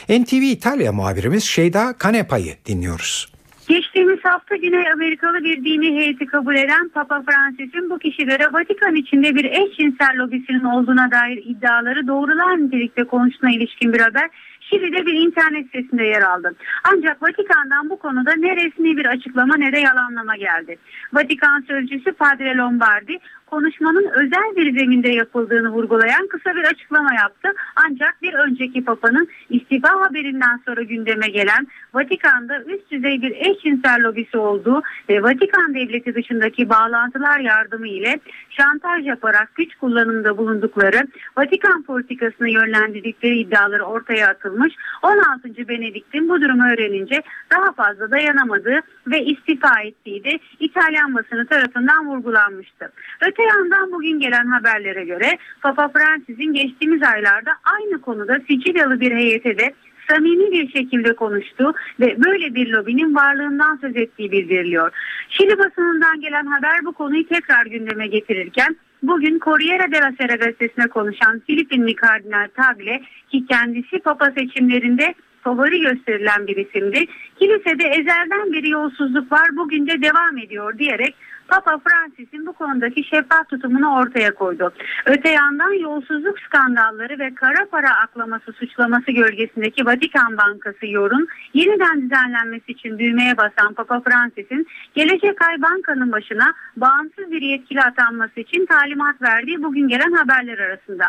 NTV İtalya muhabirimiz Şeyda Kanepa'yı dinliyoruz. Geçtiğimiz hafta Güney Amerikalı bir dini heyeti kabul eden Papa Francis'in bu kişilere Vatikan içinde bir eşcinsel lobisinin olduğuna dair iddiaları doğrular nitelikte konusuna ilişkin bir haber Şili'de bir internet sitesinde yer aldı. Ancak Vatikan'dan bu konuda ne resmi bir açıklama ne de yalanlama geldi. Vatikan sözcüsü Padre Lombardi konuşmanın özel bir zeminde yapıldığını vurgulayan kısa bir açıklama yaptı. Ancak bir önceki papanın istifa haberinden sonra gündeme gelen Vatikan'da üst düzey bir eşcinsel lobisi olduğu ve Vatikan devleti dışındaki bağlantılar yardımı ile şantaj yaparak güç kullanımında bulundukları Vatikan politikasını yönlendirdikleri iddiaları ortaya atılmış. 16. Benedikt'in bu durumu öğrenince daha fazla dayanamadığı ve istifa ettiği de İtalyan basını tarafından vurgulanmıştı. Öte yandan bugün gelen haberlere göre Papa Francis'in geçtiğimiz aylarda aynı konuda Sicilyalı bir heyete de samimi bir şekilde konuştu ve böyle bir lobinin varlığından söz ettiği bildiriliyor. Şili basınından gelen haber bu konuyu tekrar gündeme getirirken bugün Corriere della Sera gazetesine konuşan Filipinli Kardinal Tagle ki kendisi Papa seçimlerinde favori gösterilen bir isimdi. Kilisede ezelden beri yolsuzluk var bugün de devam ediyor diyerek Papa Francis'in bu konudaki şeffaf tutumunu ortaya koydu. Öte yandan yolsuzluk skandalları ve kara para aklaması suçlaması gölgesindeki Vatikan Bankası yorun yeniden düzenlenmesi için düğmeye basan Papa Francis'in gelecek ay bankanın başına bağımsız bir yetkili atanması için talimat verdiği bugün gelen haberler arasında.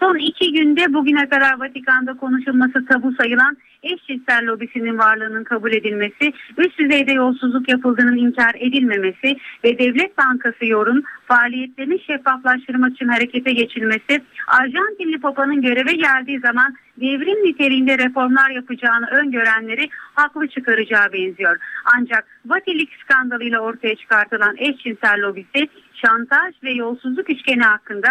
Son iki günde bugüne kadar Vatikan'da konuşulması tabu sayılan eşcinsel lobisinin varlığının kabul edilmesi, üst düzeyde yolsuzluk yapıldığının inkar edilmemesi ve Devlet Bankası yorun faaliyetlerini şeffaflaştırmak için harekete geçilmesi, Arjantinli Papa'nın göreve geldiği zaman devrim niteliğinde reformlar yapacağını öngörenleri haklı çıkaracağı benziyor. Ancak Vatilik skandalıyla ortaya çıkartılan eşcinsel lobisi, şantaj ve yolsuzluk üçgeni hakkında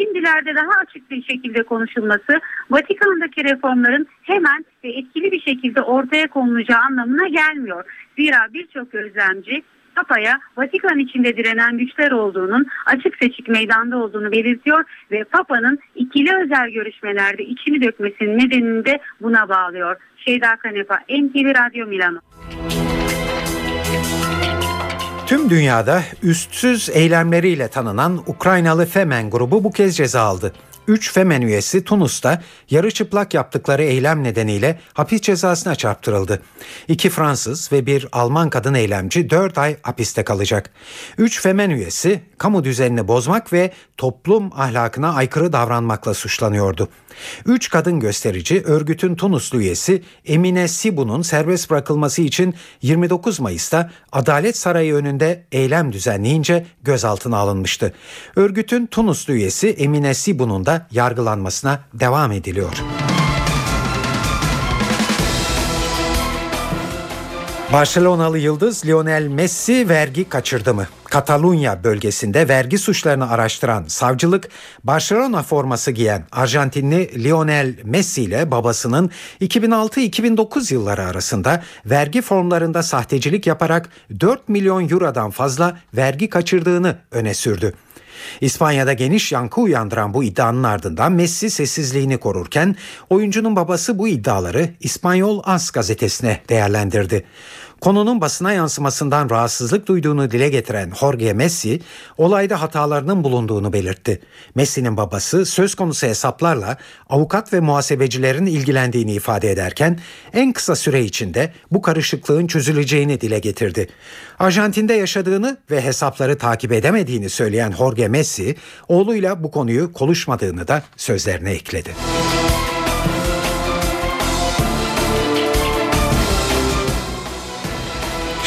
şimdilerde daha açık bir şekilde konuşulması Vatikan'daki reformların hemen ve etkili bir şekilde ortaya konulacağı anlamına gelmiyor. Zira birçok gözlemci Papa'ya Vatikan içinde direnen güçler olduğunun açık seçik meydanda olduğunu belirtiyor ve Papa'nın ikili özel görüşmelerde içini dökmesinin nedenini de buna bağlıyor. Şeyda Kanepa, NTV Radyo Milano. Tüm dünyada üstsüz eylemleriyle tanınan Ukraynalı Femen grubu bu kez ceza aldı. 3 Femen üyesi Tunus'ta yarı çıplak yaptıkları eylem nedeniyle hapis cezasına çarptırıldı. 2 Fransız ve bir Alman kadın eylemci 4 ay hapiste kalacak. 3 Femen üyesi kamu düzenini bozmak ve toplum ahlakına aykırı davranmakla suçlanıyordu. 3 kadın gösterici örgütün Tunuslu üyesi Emine Sibu'nun serbest bırakılması için 29 Mayıs'ta Adalet Sarayı önünde eylem düzenleyince gözaltına alınmıştı. Örgütün Tunuslu üyesi Emine Sibu'nun da yargılanmasına devam ediliyor. Barcelonalı yıldız Lionel Messi vergi kaçırdı mı? Katalunya bölgesinde vergi suçlarını araştıran savcılık Barcelona forması giyen Arjantinli Lionel Messi ile babasının 2006-2009 yılları arasında vergi formlarında sahtecilik yaparak 4 milyon eurodan fazla vergi kaçırdığını öne sürdü. İspanya'da geniş yankı uyandıran bu iddianın ardından Messi sessizliğini korurken oyuncunun babası bu iddiaları İspanyol As gazetesine değerlendirdi. Konunun basına yansımasından rahatsızlık duyduğunu dile getiren Jorge Messi, olayda hatalarının bulunduğunu belirtti. Messi'nin babası söz konusu hesaplarla avukat ve muhasebecilerin ilgilendiğini ifade ederken en kısa süre içinde bu karışıklığın çözüleceğini dile getirdi. Arjantin'de yaşadığını ve hesapları takip edemediğini söyleyen Jorge Messi, oğluyla bu konuyu konuşmadığını da sözlerine ekledi.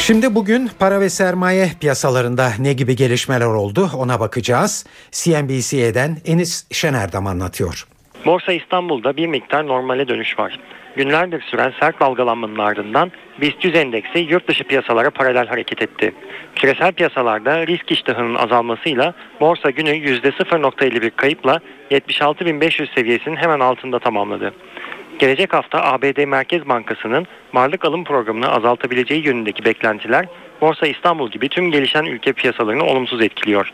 Şimdi bugün para ve sermaye piyasalarında ne gibi gelişmeler oldu ona bakacağız. CNBC'den Enis Şenerdam anlatıyor. Borsa İstanbul'da bir miktar normale dönüş var. Günlerdir süren sert dalgalanmanın ardından BIST 100 endeksi yurt dışı piyasalara paralel hareket etti. Küresel piyasalarda risk iştahının azalmasıyla borsa günü %0.51 kayıpla 76.500 seviyesinin hemen altında tamamladı. Gelecek hafta ABD Merkez Bankası'nın varlık alım programını azaltabileceği yönündeki beklentiler Borsa İstanbul gibi tüm gelişen ülke piyasalarını olumsuz etkiliyor.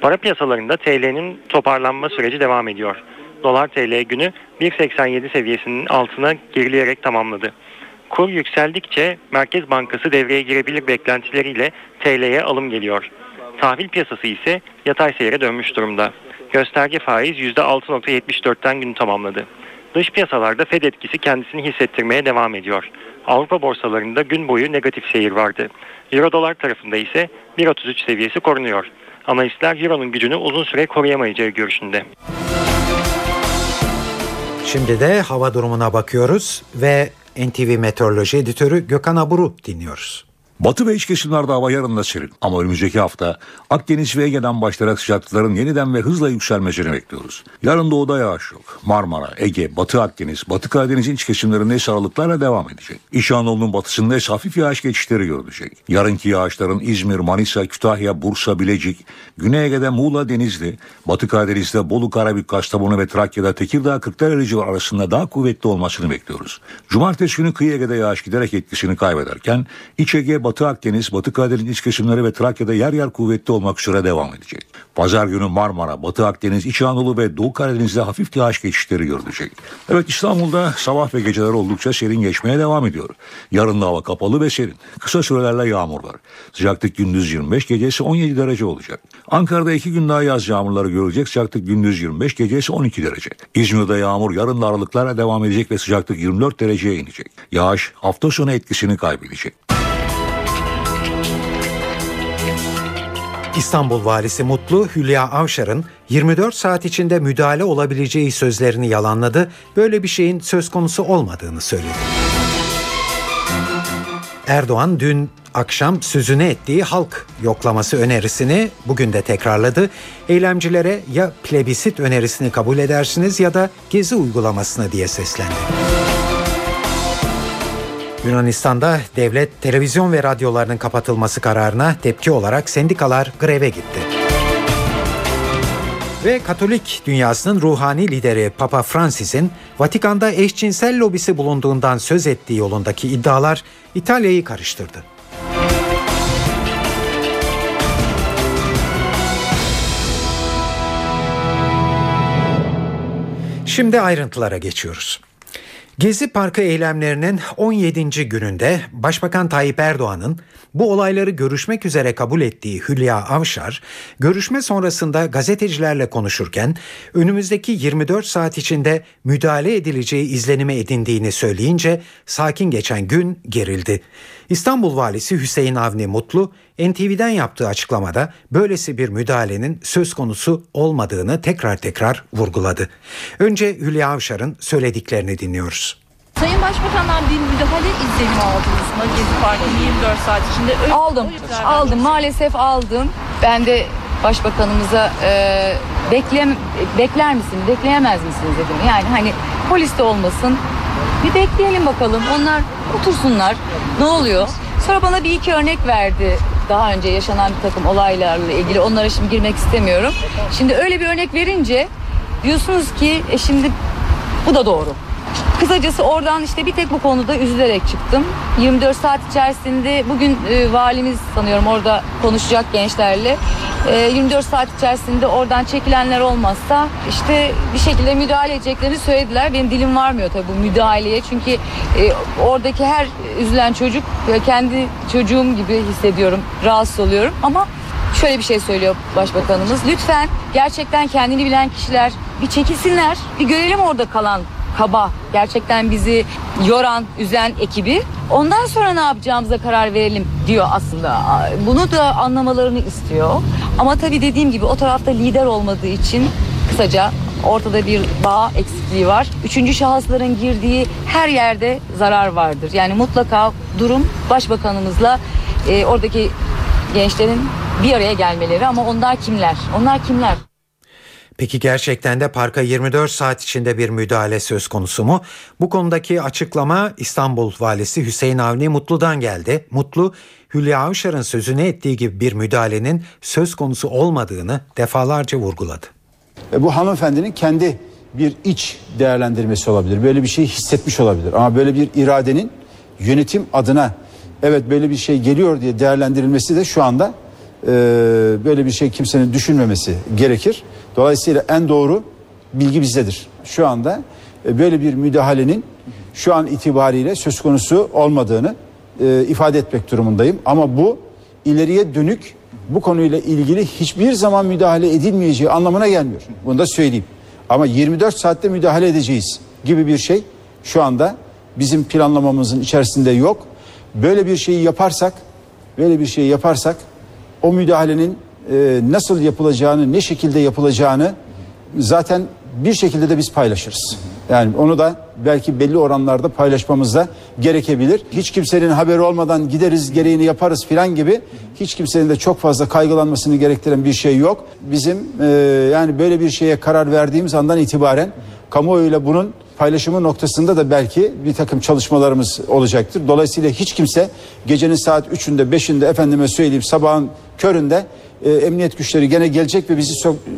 Para piyasalarında TL'nin toparlanma süreci devam ediyor. Dolar TL günü 1.87 seviyesinin altına gerileyerek tamamladı. Kur yükseldikçe Merkez Bankası devreye girebilir beklentileriyle TL'ye alım geliyor. Tahvil piyasası ise yatay seyre dönmüş durumda. Gösterge faiz %6.74'ten günü tamamladı. Dış piyasalarda Fed etkisi kendisini hissettirmeye devam ediyor. Avrupa borsalarında gün boyu negatif seyir vardı. Euro dolar tarafında ise 1.33 seviyesi korunuyor. Analistler Euro'nun gücünü uzun süre koruyamayacağı görüşünde. Şimdi de hava durumuna bakıyoruz ve NTV Meteoroloji Editörü Gökhan Abur'u dinliyoruz. Batı ve iç kesimlerde hava yarın da serin ama önümüzdeki hafta Akdeniz ve Ege'den başlayarak sıcaklıkların yeniden ve hızla yükselmesini bekliyoruz. Yarın doğuda yağış yok. Marmara, Ege, Batı Akdeniz, Batı Karadeniz'in iç kesimlerinde eş aralıklarla devam edecek. İç Anadolu'nun batısında ise hafif yağış geçişleri görülecek. Yarınki yağışların İzmir, Manisa, Kütahya, Bursa, Bilecik, Güney Ege'de Muğla, Denizli, Batı Karadeniz'de Bolu, Karabük, Kastamonu ve Trakya'da Tekirdağ, Kırklareli civarı arasında daha kuvvetli olmasını bekliyoruz. Cumartesi günü kıyı Ege'de yağış giderek etkisini kaybederken İç Ege, Batı Batı Akdeniz, Batı Karadeniz iç kesimleri ve Trakya'da yer yer kuvvetli olmak üzere devam edecek. Pazar günü Marmara, Batı Akdeniz, İç Anadolu ve Doğu Karadeniz'de hafif yağış geçişleri görülecek. Evet İstanbul'da sabah ve geceler oldukça serin geçmeye devam ediyor. Yarın da hava kapalı ve serin. Kısa sürelerle yağmur var. Sıcaklık gündüz 25, gecesi 17 derece olacak. Ankara'da iki gün daha yaz yağmurları görecek. Sıcaklık gündüz 25, gecesi 12 derece. İzmir'de yağmur yarın da aralıklarla devam edecek ve sıcaklık 24 dereceye inecek. Yağış hafta sonu etkisini kaybedecek. İstanbul Valisi Mutlu Hülya Avşar'ın 24 saat içinde müdahale olabileceği sözlerini yalanladı. Böyle bir şeyin söz konusu olmadığını söyledi. Erdoğan dün akşam sözüne ettiği halk yoklaması önerisini bugün de tekrarladı. Eylemcilere ya plebisit önerisini kabul edersiniz ya da gezi uygulamasını diye seslendi. Yunanistan'da devlet televizyon ve radyolarının kapatılması kararına tepki olarak sendikalar greve gitti. Ve Katolik dünyasının ruhani lideri Papa Francis'in Vatikan'da eşcinsel lobisi bulunduğundan söz ettiği yolundaki iddialar İtalya'yı karıştırdı. Şimdi ayrıntılara geçiyoruz. Gezi Parkı eylemlerinin 17. gününde Başbakan Tayyip Erdoğan'ın bu olayları görüşmek üzere kabul ettiği Hülya Avşar, görüşme sonrasında gazetecilerle konuşurken önümüzdeki 24 saat içinde müdahale edileceği izlenimi edindiğini söyleyince sakin geçen gün gerildi. İstanbul Valisi Hüseyin Avni Mutlu, NTV'den yaptığı açıklamada böylesi bir müdahalenin söz konusu olmadığını tekrar tekrar vurguladı. Önce Hülya Avşar'ın söylediklerini dinliyoruz. Sayın Başbakan'dan bir müdahale izlenimi aldınız mı Gezi Parkı'nın 24 saat içinde? Öyle Aldım, aldım. Maalesef aldım. Ben de başbakanımıza e, beklem bekler misin, bekleyemez misiniz dedim. Yani hani polis de olmasın. Bir bekleyelim bakalım. Onlar otursunlar. Ne oluyor? Sonra bana bir iki örnek verdi. Daha önce yaşanan bir takım olaylarla ilgili. Onlara şimdi girmek istemiyorum. Şimdi öyle bir örnek verince diyorsunuz ki e şimdi bu da doğru. Kısacası oradan işte bir tek bu konuda üzülerek çıktım. 24 saat içerisinde bugün e, valimiz sanıyorum orada konuşacak gençlerle. E, 24 saat içerisinde oradan çekilenler olmazsa işte bir şekilde müdahale edeceklerini söylediler. Benim dilim varmıyor tabii bu müdahaleye. Çünkü e, oradaki her üzülen çocuk kendi çocuğum gibi hissediyorum. Rahatsız oluyorum ama şöyle bir şey söylüyor başbakanımız. Lütfen gerçekten kendini bilen kişiler bir çekilsinler. Bir görelim orada kalan kaba, gerçekten bizi yoran, üzen ekibi. Ondan sonra ne yapacağımıza karar verelim diyor aslında. Bunu da anlamalarını istiyor. Ama tabii dediğim gibi o tarafta lider olmadığı için kısaca ortada bir bağ eksikliği var. Üçüncü şahısların girdiği her yerde zarar vardır. Yani mutlaka durum başbakanımızla e, oradaki gençlerin bir araya gelmeleri ama onlar kimler? Onlar kimler? Peki gerçekten de parka 24 saat içinde bir müdahale söz konusu mu? Bu konudaki açıklama İstanbul Valisi Hüseyin Avni Mutlu'dan geldi. Mutlu, Hülya Avşar'ın sözüne ettiği gibi bir müdahalenin söz konusu olmadığını defalarca vurguladı. E, bu hanımefendinin kendi bir iç değerlendirmesi olabilir. Böyle bir şey hissetmiş olabilir. Ama böyle bir iradenin yönetim adına evet böyle bir şey geliyor diye değerlendirilmesi de şu anda e, böyle bir şey kimsenin düşünmemesi gerekir. Dolayısıyla en doğru bilgi bizdedir. Şu anda e, böyle bir müdahalenin şu an itibariyle söz konusu olmadığını e, ifade etmek durumundayım. Ama bu ileriye dönük bu konuyla ilgili hiçbir zaman müdahale edilmeyeceği anlamına gelmiyor. Bunu da söyleyeyim. Ama 24 saatte müdahale edeceğiz gibi bir şey şu anda bizim planlamamızın içerisinde yok. Böyle bir şeyi yaparsak, böyle bir şeyi yaparsak o müdahalenin e, nasıl yapılacağını, ne şekilde yapılacağını zaten bir şekilde de biz paylaşırız. Yani onu da belki belli oranlarda paylaşmamız da gerekebilir. Hiç kimsenin haberi olmadan gideriz gereğini yaparız filan gibi hiç kimsenin de çok fazla kaygılanmasını gerektiren bir şey yok. Bizim e, yani böyle bir şeye karar verdiğimiz andan itibaren kamuoyuyla bunun paylaşımı noktasında da belki bir takım çalışmalarımız olacaktır. Dolayısıyla hiç kimse gecenin saat 3'ünde 5'inde efendime söyleyeyim sabahın köründe e, emniyet güçleri gene gelecek ve bizi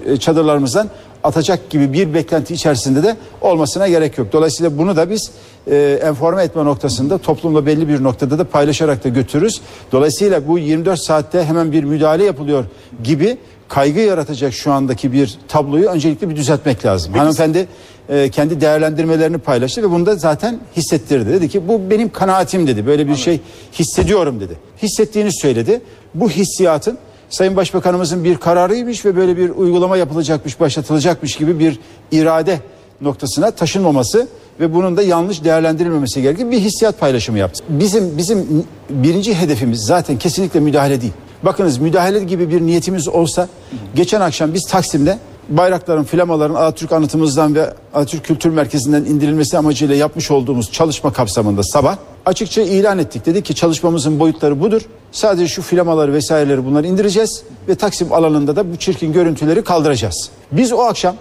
e, çadırlarımızdan atacak gibi bir beklenti içerisinde de olmasına gerek yok. Dolayısıyla bunu da biz e, enforme etme noktasında toplumla belli bir noktada da paylaşarak da götürürüz. Dolayısıyla bu 24 saatte hemen bir müdahale yapılıyor gibi kaygı yaratacak şu andaki bir tabloyu öncelikle bir düzeltmek lazım. Hanımefendi e, kendi değerlendirmelerini paylaştı ve bunu da zaten hissettirdi. Dedi ki bu benim kanaatim dedi. Böyle bir şey hissediyorum dedi. Hissettiğini söyledi. Bu hissiyatın Sayın Başbakanımızın bir kararıymış ve böyle bir uygulama yapılacakmış, başlatılacakmış gibi bir irade noktasına taşınmaması ve bunun da yanlış değerlendirilmemesi gerekir bir hissiyat paylaşımı yaptı. Bizim bizim birinci hedefimiz zaten kesinlikle müdahale değil. Bakınız müdahale gibi bir niyetimiz olsa geçen akşam biz Taksim'de bayrakların, flamaların Atatürk anıtımızdan ve Atatürk Kültür Merkezi'nden indirilmesi amacıyla yapmış olduğumuz çalışma kapsamında sabah açıkça ilan ettik. Dedik ki çalışmamızın boyutları budur. Sadece şu flamaları vesaireleri bunları indireceğiz ve Taksim alanında da bu çirkin görüntüleri kaldıracağız. Biz o akşam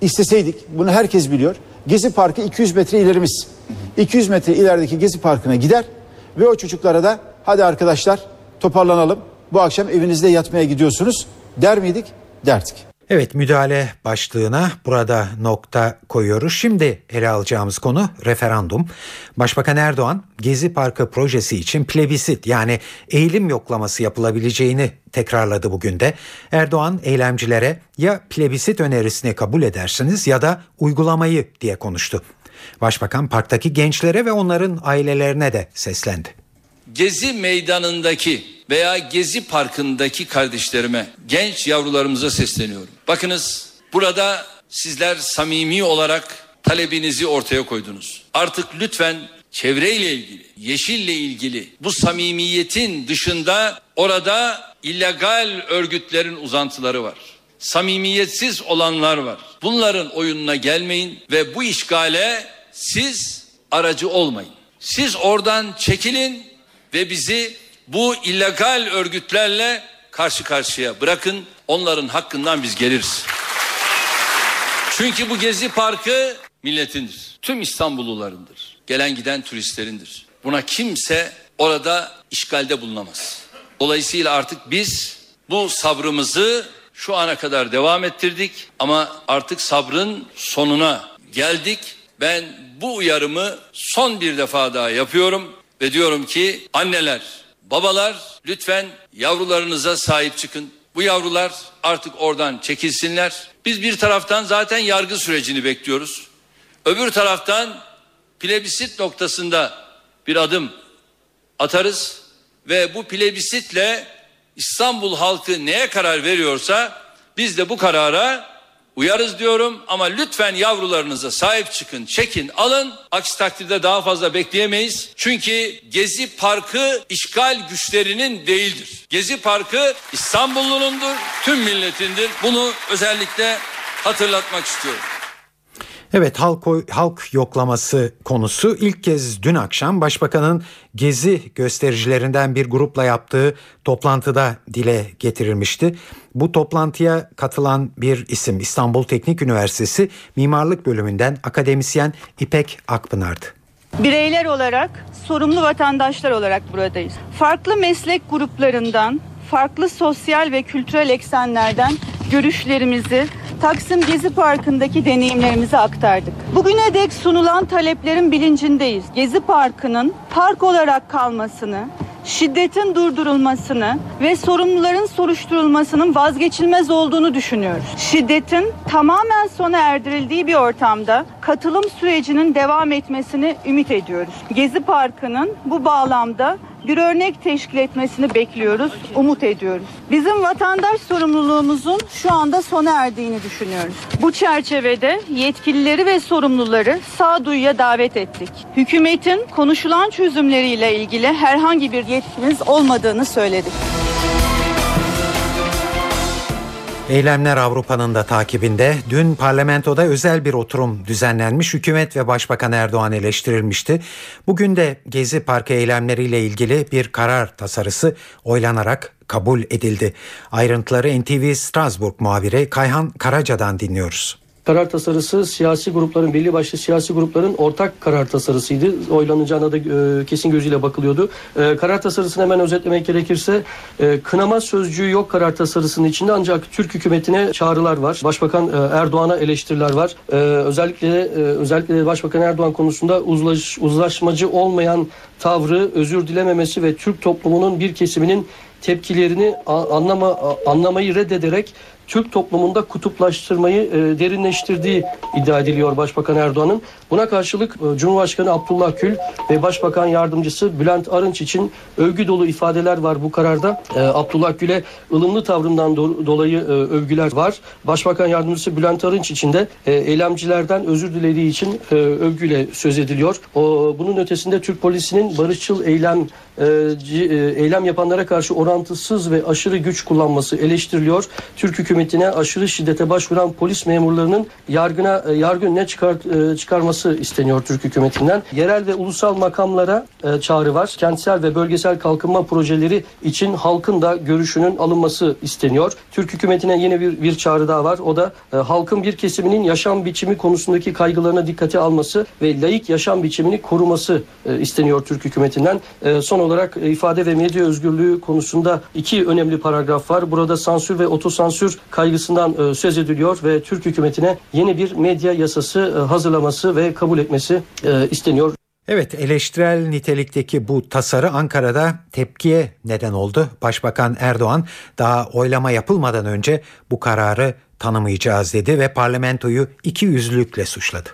isteseydik bunu herkes biliyor. Gezi Parkı 200 metre ilerimiz. 200 metre ilerideki Gezi Parkı'na gider ve o çocuklara da hadi arkadaşlar toparlanalım. Bu akşam evinizde yatmaya gidiyorsunuz der miydik? Derdik. Evet müdahale başlığına burada nokta koyuyoruz. Şimdi ele alacağımız konu referandum. Başbakan Erdoğan Gezi Parkı projesi için plebisit yani eğilim yoklaması yapılabileceğini tekrarladı bugün de. Erdoğan eylemcilere ya plebisit önerisini kabul edersiniz ya da uygulamayı diye konuştu. Başbakan parktaki gençlere ve onların ailelerine de seslendi. Gezi meydanındaki veya Gezi Parkı'ndaki kardeşlerime, genç yavrularımıza sesleniyorum. Bakınız burada sizler samimi olarak talebinizi ortaya koydunuz. Artık lütfen çevreyle ilgili, yeşille ilgili bu samimiyetin dışında orada illegal örgütlerin uzantıları var. Samimiyetsiz olanlar var. Bunların oyununa gelmeyin ve bu işgale siz aracı olmayın. Siz oradan çekilin ve bizi bu illegal örgütlerle karşı karşıya bırakın. Onların hakkından biz geliriz. Çünkü bu Gezi Parkı milletindir. Tüm İstanbullularındır. Gelen giden turistlerindir. Buna kimse orada işgalde bulunamaz. Dolayısıyla artık biz bu sabrımızı şu ana kadar devam ettirdik ama artık sabrın sonuna geldik. Ben bu uyarımı son bir defa daha yapıyorum ve diyorum ki anneler, babalar lütfen yavrularınıza sahip çıkın. Bu yavrular artık oradan çekilsinler. Biz bir taraftan zaten yargı sürecini bekliyoruz. Öbür taraftan plebisit noktasında bir adım atarız ve bu plebisitle İstanbul halkı neye karar veriyorsa biz de bu karara uyarız diyorum ama lütfen yavrularınıza sahip çıkın, çekin, alın. Aksi takdirde daha fazla bekleyemeyiz. Çünkü Gezi Parkı işgal güçlerinin değildir. Gezi Parkı İstanbullunundur, tüm milletindir. Bunu özellikle hatırlatmak istiyorum. Evet halk, halk yoklaması konusu ilk kez dün akşam Başbakanın gezi göstericilerinden bir grupla yaptığı toplantıda dile getirilmişti. Bu toplantıya katılan bir isim İstanbul Teknik Üniversitesi Mimarlık Bölümünden akademisyen İpek Akpınar'dı. Bireyler olarak, sorumlu vatandaşlar olarak buradayız. Farklı meslek gruplarından, farklı sosyal ve kültürel eksenlerden görüşlerimizi Taksim Gezi Parkı'ndaki deneyimlerimizi aktardık. Bugüne dek sunulan taleplerin bilincindeyiz. Gezi Parkı'nın park olarak kalmasını, şiddetin durdurulmasını ve sorumluların soruşturulmasının vazgeçilmez olduğunu düşünüyoruz. Şiddetin tamamen sona erdirildiği bir ortamda katılım sürecinin devam etmesini ümit ediyoruz. Gezi Parkı'nın bu bağlamda bir örnek teşkil etmesini bekliyoruz, umut ediyoruz. Bizim vatandaş sorumluluğumuzun şu anda sona erdiğini düşünüyoruz. Bu çerçevede yetkilileri ve sorumluları sağduyuya davet ettik. Hükümetin konuşulan çözümleriyle ilgili herhangi bir yetkimiz olmadığını söyledik. Eylemler Avrupa'nın da takibinde dün parlamentoda özel bir oturum düzenlenmiş. Hükümet ve Başbakan Erdoğan eleştirilmişti. Bugün de Gezi Parkı eylemleriyle ilgili bir karar tasarısı oylanarak kabul edildi. Ayrıntıları NTV Strasbourg muhabiri Kayhan Karaca'dan dinliyoruz. Karar tasarısı siyasi grupların belli başlı siyasi grupların ortak karar tasarısıydı. Oylanacağına da e, kesin gözüyle bakılıyordu. E, karar tasarısını hemen özetlemek gerekirse e, kınama sözcüğü yok karar tasarısının içinde ancak Türk hükümetine çağrılar var. Başbakan e, Erdoğan'a eleştiriler var. E, özellikle e, özellikle Başbakan Erdoğan konusunda uzlaş, uzlaşmacı olmayan tavrı, özür dilememesi ve Türk toplumunun bir kesiminin tepkilerini anlama anlamayı reddederek Türk toplumunda kutuplaştırmayı e, derinleştirdiği iddia ediliyor Başbakan Erdoğan'ın. Buna karşılık e, Cumhurbaşkanı Abdullah Gül ve Başbakan Yardımcısı Bülent Arınç için övgü dolu ifadeler var bu kararda. E, Abdullah Gül'e ılımlı tavrından do- dolayı övgüler var. Başbakan Yardımcısı Bülent Arınç için de e, eylemcilerden özür dilediği için e, övgüyle söz ediliyor. Bunun ötesinde Türk polisinin barışçıl eylem eylem yapanlara karşı orantısız ve aşırı güç kullanması eleştiriliyor. Türk hükümetine aşırı şiddete başvuran polis memurlarının yargına e, yargı önüne çıkar, e, çıkarması isteniyor Türk hükümetinden. Yerel ve ulusal makamlara e, çağrı var. Kentsel ve bölgesel kalkınma projeleri için halkın da görüşünün alınması isteniyor. Türk hükümetine yeni bir, bir çağrı daha var. O da halkın bir kesiminin yaşam biçimi konusundaki kaygılarına dikkate alması ve layık yaşam biçimini koruması isteniyor Türk hükümetinden. Son olarak ifade ve medya özgürlüğü konusunda iki önemli paragraf var. Burada sansür ve otosansür kaygısından e, söz ediliyor ve Türk hükümetine yeni bir medya yasası e, hazırlaması ve kabul etmesi e, isteniyor. Evet eleştirel nitelikteki bu tasarı Ankara'da tepkiye neden oldu. Başbakan Erdoğan daha oylama yapılmadan önce bu kararı tanımayacağız dedi ve parlamentoyu iki yüzlülükle suçladı.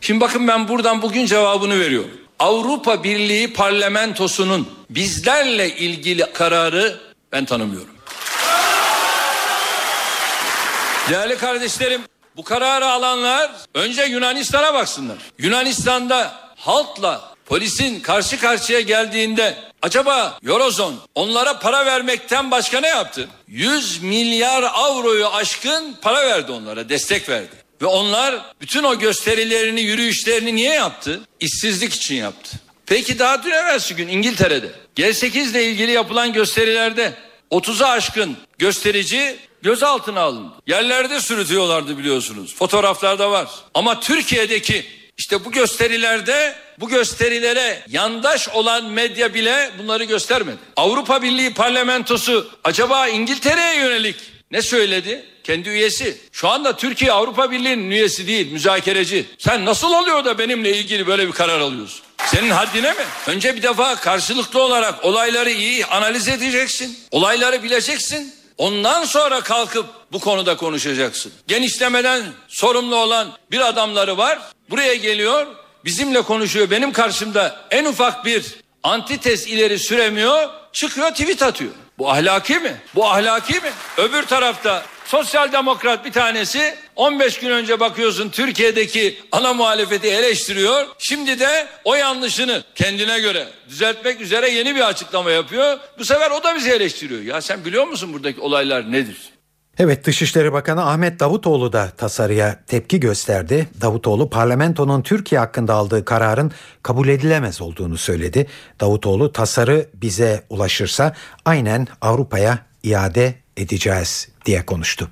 Şimdi bakın ben buradan bugün cevabını veriyorum. Avrupa Birliği parlamentosunun bizlerle ilgili kararı ben tanımıyorum. Değerli kardeşlerim bu kararı alanlar önce Yunanistan'a baksınlar. Yunanistan'da halkla polisin karşı karşıya geldiğinde acaba Eurozone onlara para vermekten başka ne yaptı? 100 milyar avroyu aşkın para verdi onlara, destek verdi. Ve onlar bütün o gösterilerini, yürüyüşlerini niye yaptı? İşsizlik için yaptı. Peki daha dün evvelsi gün İngiltere'de G8 ile ilgili yapılan gösterilerde 30'a aşkın gösterici gözaltına alındı. Yerlerde sürütüyorlardı biliyorsunuz. Fotoğraflarda var. Ama Türkiye'deki işte bu gösterilerde bu gösterilere yandaş olan medya bile bunları göstermedi. Avrupa Birliği parlamentosu acaba İngiltere'ye yönelik ne söyledi? Kendi üyesi. Şu anda Türkiye Avrupa Birliği'nin üyesi değil, müzakereci. Sen nasıl oluyor da benimle ilgili böyle bir karar alıyorsun? Senin haddine mi? Önce bir defa karşılıklı olarak olayları iyi analiz edeceksin. Olayları bileceksin. Ondan sonra kalkıp bu konuda konuşacaksın. Genişlemeden sorumlu olan bir adamları var. Buraya geliyor, bizimle konuşuyor. Benim karşımda en ufak bir antites ileri süremiyor. Çıkıyor tweet atıyor. Bu ahlaki mi? Bu ahlaki mi? Öbür tarafta sosyal demokrat bir tanesi 15 gün önce bakıyorsun Türkiye'deki ana muhalefeti eleştiriyor. Şimdi de o yanlışını kendine göre düzeltmek üzere yeni bir açıklama yapıyor. Bu sefer o da bizi eleştiriyor. Ya sen biliyor musun buradaki olaylar nedir? Evet Dışişleri Bakanı Ahmet Davutoğlu da tasarıya tepki gösterdi. Davutoğlu parlamentonun Türkiye hakkında aldığı kararın kabul edilemez olduğunu söyledi. Davutoğlu tasarı bize ulaşırsa aynen Avrupa'ya iade edeceğiz diye konuştu.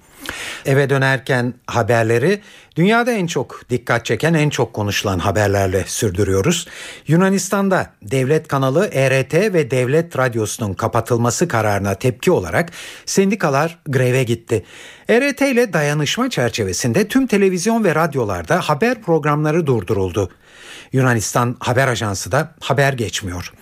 Eve dönerken haberleri dünyada en çok dikkat çeken en çok konuşulan haberlerle sürdürüyoruz. Yunanistan'da devlet kanalı ERT ve devlet radyosunun kapatılması kararına tepki olarak sendikalar greve gitti. ERT ile dayanışma çerçevesinde tüm televizyon ve radyolarda haber programları durduruldu. Yunanistan Haber Ajansı da haber geçmiyor.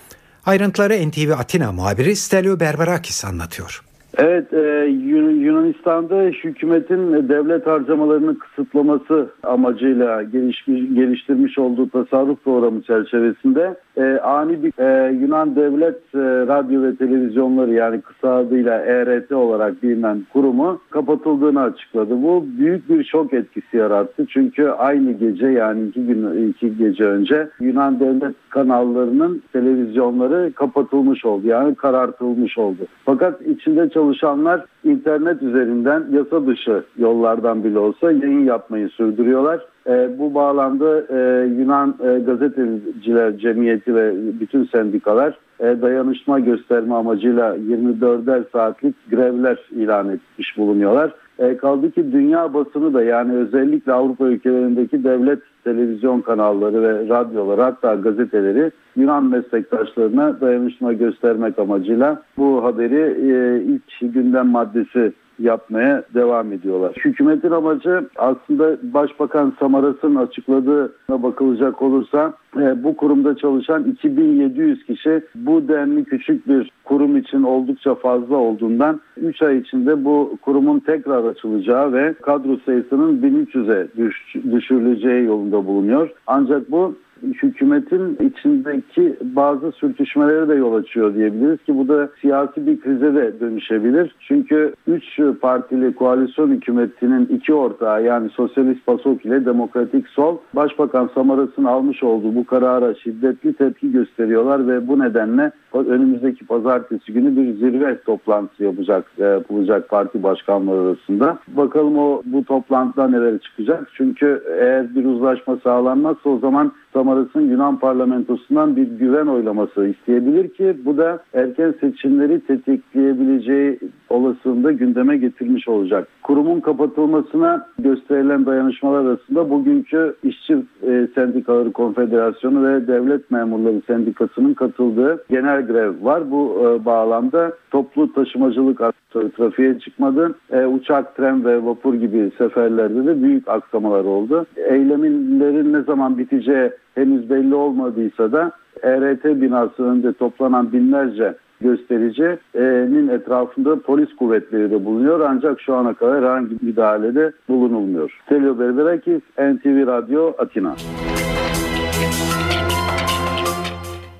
Ayrıntıları NTV Atina muhabiri Stelio Berberakis anlatıyor. Evet, e, Yun- Yunanistan'da hükümetin devlet harcamalarını kısıtlaması amacıyla gelişmiş, geliştirmiş olduğu tasarruf programı çerçevesinde e, ani bir e, Yunan Devlet e, Radyo ve Televizyonları yani kısa adıyla ERT olarak bilinen kurumu kapatıldığını açıkladı. Bu büyük bir şok etkisi yarattı. Çünkü aynı gece yani iki gün iki gece önce Yunan devlet kanallarının televizyonları kapatılmış oldu. Yani karartılmış oldu. Fakat içinde çalışanlar internet üzerinden yasa dışı yollardan bile olsa yayın yapmayı sürdürüyorlar. E, bu bağlamda e, Yunan e, Gazeteciler Cemiyeti ve bütün sendikalar e, dayanışma gösterme amacıyla 24'er saatlik grevler ilan etmiş bulunuyorlar. E, kaldı ki dünya basını da yani özellikle Avrupa ülkelerindeki devlet televizyon kanalları ve radyoları hatta gazeteleri Yunan meslektaşlarına dayanışma göstermek amacıyla bu haberi e, ilk gündem maddesi yapmaya devam ediyorlar. Hükümetin amacı aslında Başbakan Samaras'ın açıkladığına bakılacak olursa e, bu kurumda çalışan 2700 kişi bu denli küçük bir kurum için oldukça fazla olduğundan 3 ay içinde bu kurumun tekrar açılacağı ve kadro sayısının 1300'e düş, düşürüleceği yolunda bulunuyor. Ancak bu hükümetin içindeki bazı sürtüşmelere de yol açıyor diyebiliriz ki bu da siyasi bir krize de dönüşebilir. Çünkü 3 partili koalisyon hükümetinin iki ortağı yani Sosyalist PASOK ile Demokratik Sol Başbakan Samaras'ın almış olduğu bu karara şiddetli tepki gösteriyorlar ve bu nedenle önümüzdeki pazartesi günü bir zirve toplantısı yapacak yapılacak parti başkanları arasında. Bakalım o bu toplantıda neler çıkacak. Çünkü eğer bir uzlaşma sağlanmazsa o zaman Samaras'ın Yunan parlamentosundan bir güven oylaması isteyebilir ki bu da erken seçimleri tetikleyebileceği olasılığında gündeme getirmiş olacak. Kurumun kapatılmasına gösterilen dayanışmalar arasında bugünkü İşçi e, Sendikaları Konfederasyonu ve Devlet Memurları Sendikası'nın katıldığı genel grev var. Bu e, bağlamda toplu taşımacılık trafiğe çıkmadı. E, uçak, tren ve vapur gibi seferlerde de büyük aksamalar oldu. Eylemlerin ne zaman biteceği henüz belli olmadıysa da ERT binası önünde toplanan binlerce göstericinin etrafında polis kuvvetleri de bulunuyor ancak şu ana kadar herhangi bir müdahalede bulunulmuyor. Telio Berberakis, NTV Radyo, Atina.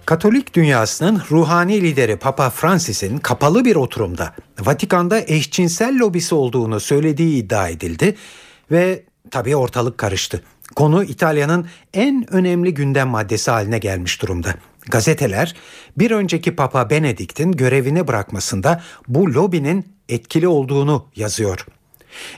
Katolik dünyasının ruhani lideri Papa Francis'in kapalı bir oturumda Vatikan'da eşcinsel lobisi olduğunu söylediği iddia edildi ve tabii ortalık karıştı. Konu İtalya'nın en önemli gündem maddesi haline gelmiş durumda. Gazeteler bir önceki Papa Benedikt'in görevini bırakmasında bu lobinin etkili olduğunu yazıyor.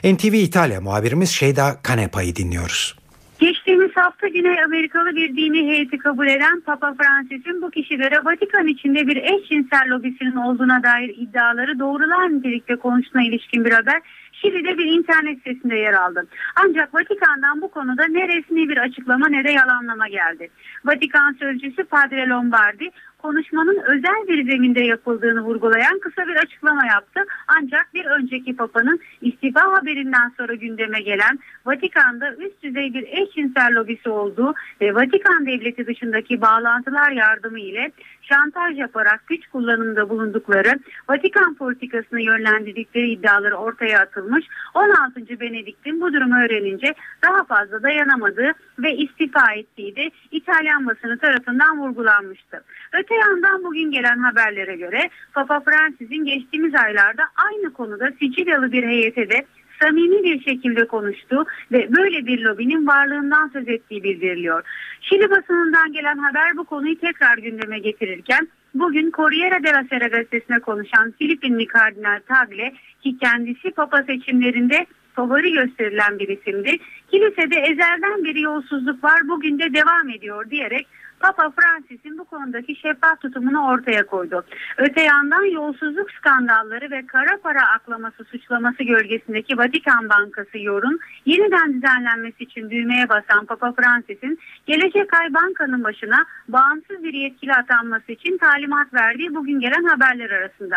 NTV İtalya muhabirimiz Şeyda Kanepa'yı dinliyoruz. Geçtiğimiz hafta Güney Amerikalı bir dini heyeti kabul eden Papa Francis'in bu kişilere Vatikan içinde bir eşcinsel lobisinin olduğuna dair iddiaları doğrular nitelikte konusuna ilişkin bir haber Şili'de bir internet sitesinde yer aldı. Ancak Vatikan'dan bu konuda ne resmi bir açıklama ne de yalanlama geldi. Vatikan sözcüsü Padre Lombardi konuşmanın özel bir zeminde yapıldığını vurgulayan kısa bir açıklama yaptı. Ancak bir önceki papanın istifa haberinden sonra gündeme gelen Vatikan'da üst düzey bir eşcinsel lobisi olduğu ve Vatikan devleti dışındaki bağlantılar yardımı ile şantaj yaparak güç kullanımında bulundukları Vatikan politikasını yönlendirdikleri iddiaları ortaya atılmış. 16. Benedikt'in bu durumu öğrenince daha fazla dayanamadığı ve istifa ettiği de İtalyan basını tarafından vurgulanmıştı. Öte yandan bugün gelen haberlere göre Papa Francis'in geçtiğimiz aylarda aynı konuda Sicilyalı bir heyete de samimi bir şekilde konuştu ve böyle bir lobinin varlığından söz ettiği bildiriliyor. Şili basınından gelen haber bu konuyu tekrar gündeme getirirken bugün Corriere della Sera gazetesine konuşan Filipinli Kardinal Tagle ki kendisi Papa seçimlerinde favori gösterilen bir isimdi. Kilisede ezelden beri yolsuzluk var bugün de devam ediyor diyerek Papa Francis'in bu konudaki şeffaf tutumunu ortaya koydu. Öte yandan yolsuzluk skandalları ve kara para aklaması suçlaması gölgesindeki Vatikan Bankası yorun yeniden düzenlenmesi için düğmeye basan Papa Francis'in gelecek ay bankanın başına bağımsız bir yetkili atanması için talimat verdiği bugün gelen haberler arasında.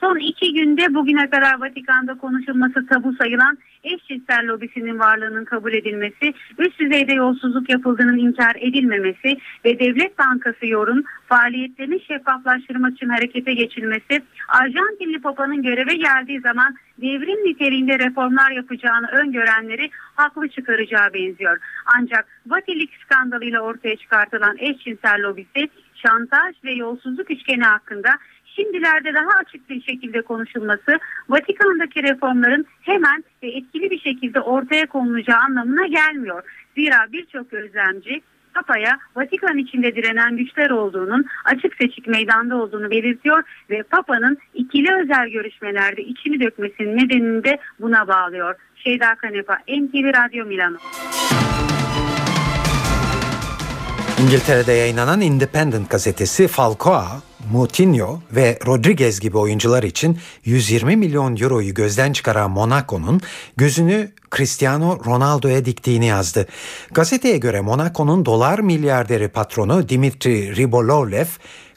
Son iki günde bugüne kadar Vatikan'da konuşulması tabu sayılan eşcinsel lobisinin varlığının kabul edilmesi, üst düzeyde yolsuzluk yapıldığının inkar edilmemesi ve Devlet Bankası yorun faaliyetlerini şeffaflaştırmak için harekete geçilmesi, Arjantinli Papa'nın göreve geldiği zaman devrim niteliğinde reformlar yapacağını öngörenleri haklı çıkaracağı benziyor. Ancak Vatilik skandalıyla ortaya çıkartılan eşcinsel lobisi şantaj ve yolsuzluk üçgeni hakkında şimdilerde daha açık bir şekilde konuşulması Vatikan'daki reformların hemen ve etkili bir şekilde ortaya konulacağı anlamına gelmiyor. Zira birçok gözlemci Papa'ya Vatikan içinde direnen güçler olduğunun açık seçik meydanda olduğunu belirtiyor ve Papa'nın ikili özel görüşmelerde içini dökmesinin nedenini de buna bağlıyor. Şeyda Kanepa, NTV Radyo Milano. İngiltere'de yayınlanan Independent gazetesi Falcoa, Moutinho ve Rodriguez gibi oyuncular için 120 milyon euroyu gözden çıkaran Monaco'nun gözünü Cristiano Ronaldo'ya diktiğini yazdı. Gazeteye göre Monaco'nun dolar milyarderi patronu Dimitri Ribolovlev,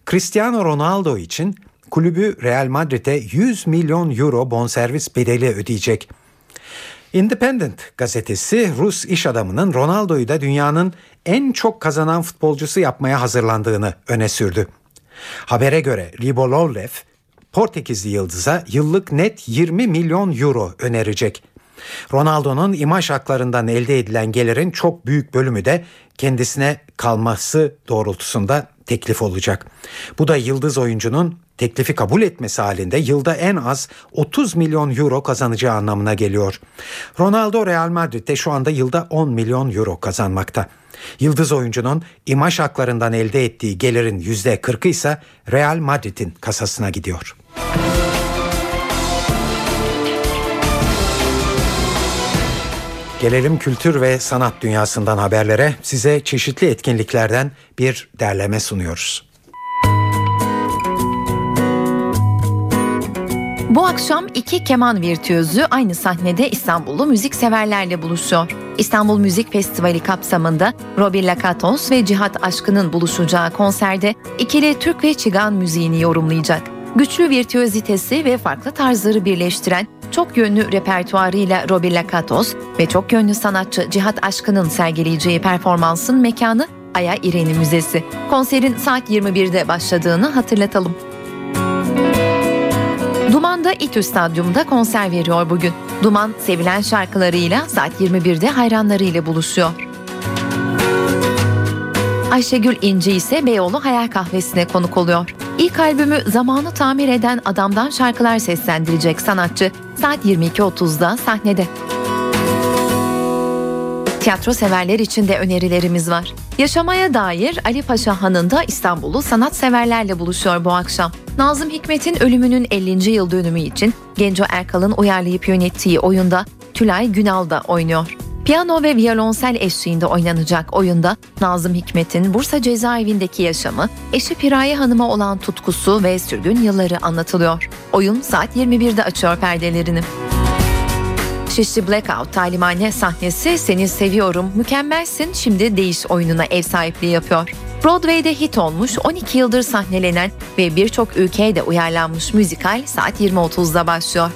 Cristiano Ronaldo için kulübü Real Madrid'e 100 milyon euro bonservis bedeli ödeyecek. Independent gazetesi Rus iş adamının Ronaldo'yu da dünyanın en çok kazanan futbolcusu yapmaya hazırlandığını öne sürdü. Habere göre Ribolovlev Portekizli yıldıza yıllık net 20 milyon euro önerecek. Ronaldo'nun imaj haklarından elde edilen gelirin çok büyük bölümü de kendisine kalması doğrultusunda teklif olacak. Bu da yıldız oyuncunun teklifi kabul etmesi halinde yılda en az 30 milyon euro kazanacağı anlamına geliyor. Ronaldo Real Madrid'de şu anda yılda 10 milyon euro kazanmakta. Yıldız oyuncunun imaj haklarından elde ettiği gelirin %40'ı ise Real Madrid'in kasasına gidiyor. Gelelim kültür ve sanat dünyasından haberlere. Size çeşitli etkinliklerden bir derleme sunuyoruz. Bu akşam iki keman virtüözü aynı sahnede İstanbullu müzik severlerle buluşuyor. İstanbul Müzik Festivali kapsamında Robi Lakatos ve Cihat Aşkı'nın buluşacağı konserde ikili Türk ve Çigan müziğini yorumlayacak. Güçlü virtüözitesi ve farklı tarzları birleştiren çok yönlü repertuarıyla Robi Lakatos ve çok yönlü sanatçı Cihat Aşkı'nın sergileyeceği performansın mekanı Aya İreni Müzesi. Konserin saat 21'de başladığını hatırlatalım. Duman da İTÜ Stadyum'da konser veriyor bugün. Duman sevilen şarkılarıyla saat 21'de hayranlarıyla buluşuyor. Ayşegül İnci ise Beyoğlu Hayal Kahvesi'ne konuk oluyor. İlk albümü Zamanı Tamir Eden Adam'dan şarkılar seslendirecek sanatçı saat 22.30'da sahnede. Tiyatro severler için de önerilerimiz var. Yaşamaya dair Ali Paşa Hanı'nda İstanbul'u sanatseverlerle buluşuyor bu akşam. Nazım Hikmet'in ölümünün 50. yıl dönümü için Genco Erkal'ın uyarlayıp yönettiği oyunda Tülay Günal da oynuyor. Piyano ve violonsel eşliğinde oynanacak oyunda Nazım Hikmet'in Bursa cezaevindeki yaşamı, eşi Piraye Hanım'a olan tutkusu ve sürgün yılları anlatılıyor. Oyun saat 21'de açıyor perdelerini. Şişli Blackout talimhane sahnesi Seni Seviyorum, Mükemmelsin Şimdi Değiş oyununa ev sahipliği yapıyor. Broadway'de hit olmuş 12 yıldır sahnelenen ve birçok ülkeye de uyarlanmış müzikal saat 20.30'da başlıyor.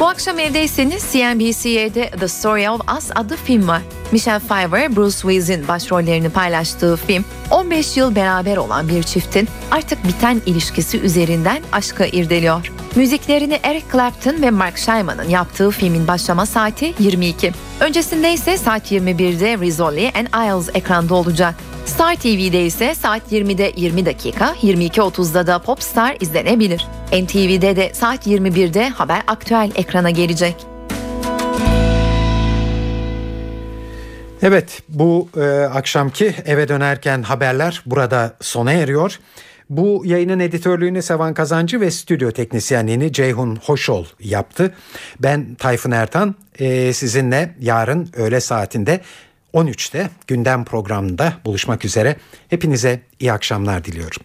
Bu akşam evdeyseniz CNBC'de The Story of Us adlı film var. Michelle Pfeiffer, Bruce Willis'in başrollerini paylaştığı film, 15 yıl beraber olan bir çiftin artık biten ilişkisi üzerinden aşkı irdeliyor. Müziklerini Eric Clapton ve Mark Shyman'ın yaptığı filmin başlama saati 22. Öncesinde ise saat 21'de Rizzoli and Isles ekranda olacak. Star TV'de ise saat 20'de 20 dakika, 22.30'da da Popstar izlenebilir. NTV'de de saat 21'de Haber Aktüel ekrana gelecek. Evet bu e, akşamki eve dönerken haberler burada sona eriyor. Bu yayının editörlüğünü Sevan Kazancı ve stüdyo teknisyenliğini Ceyhun Hoşol yaptı. Ben Tayfun Ertan e, sizinle yarın öğle saatinde 13'te gündem programında buluşmak üzere. Hepinize iyi akşamlar diliyorum.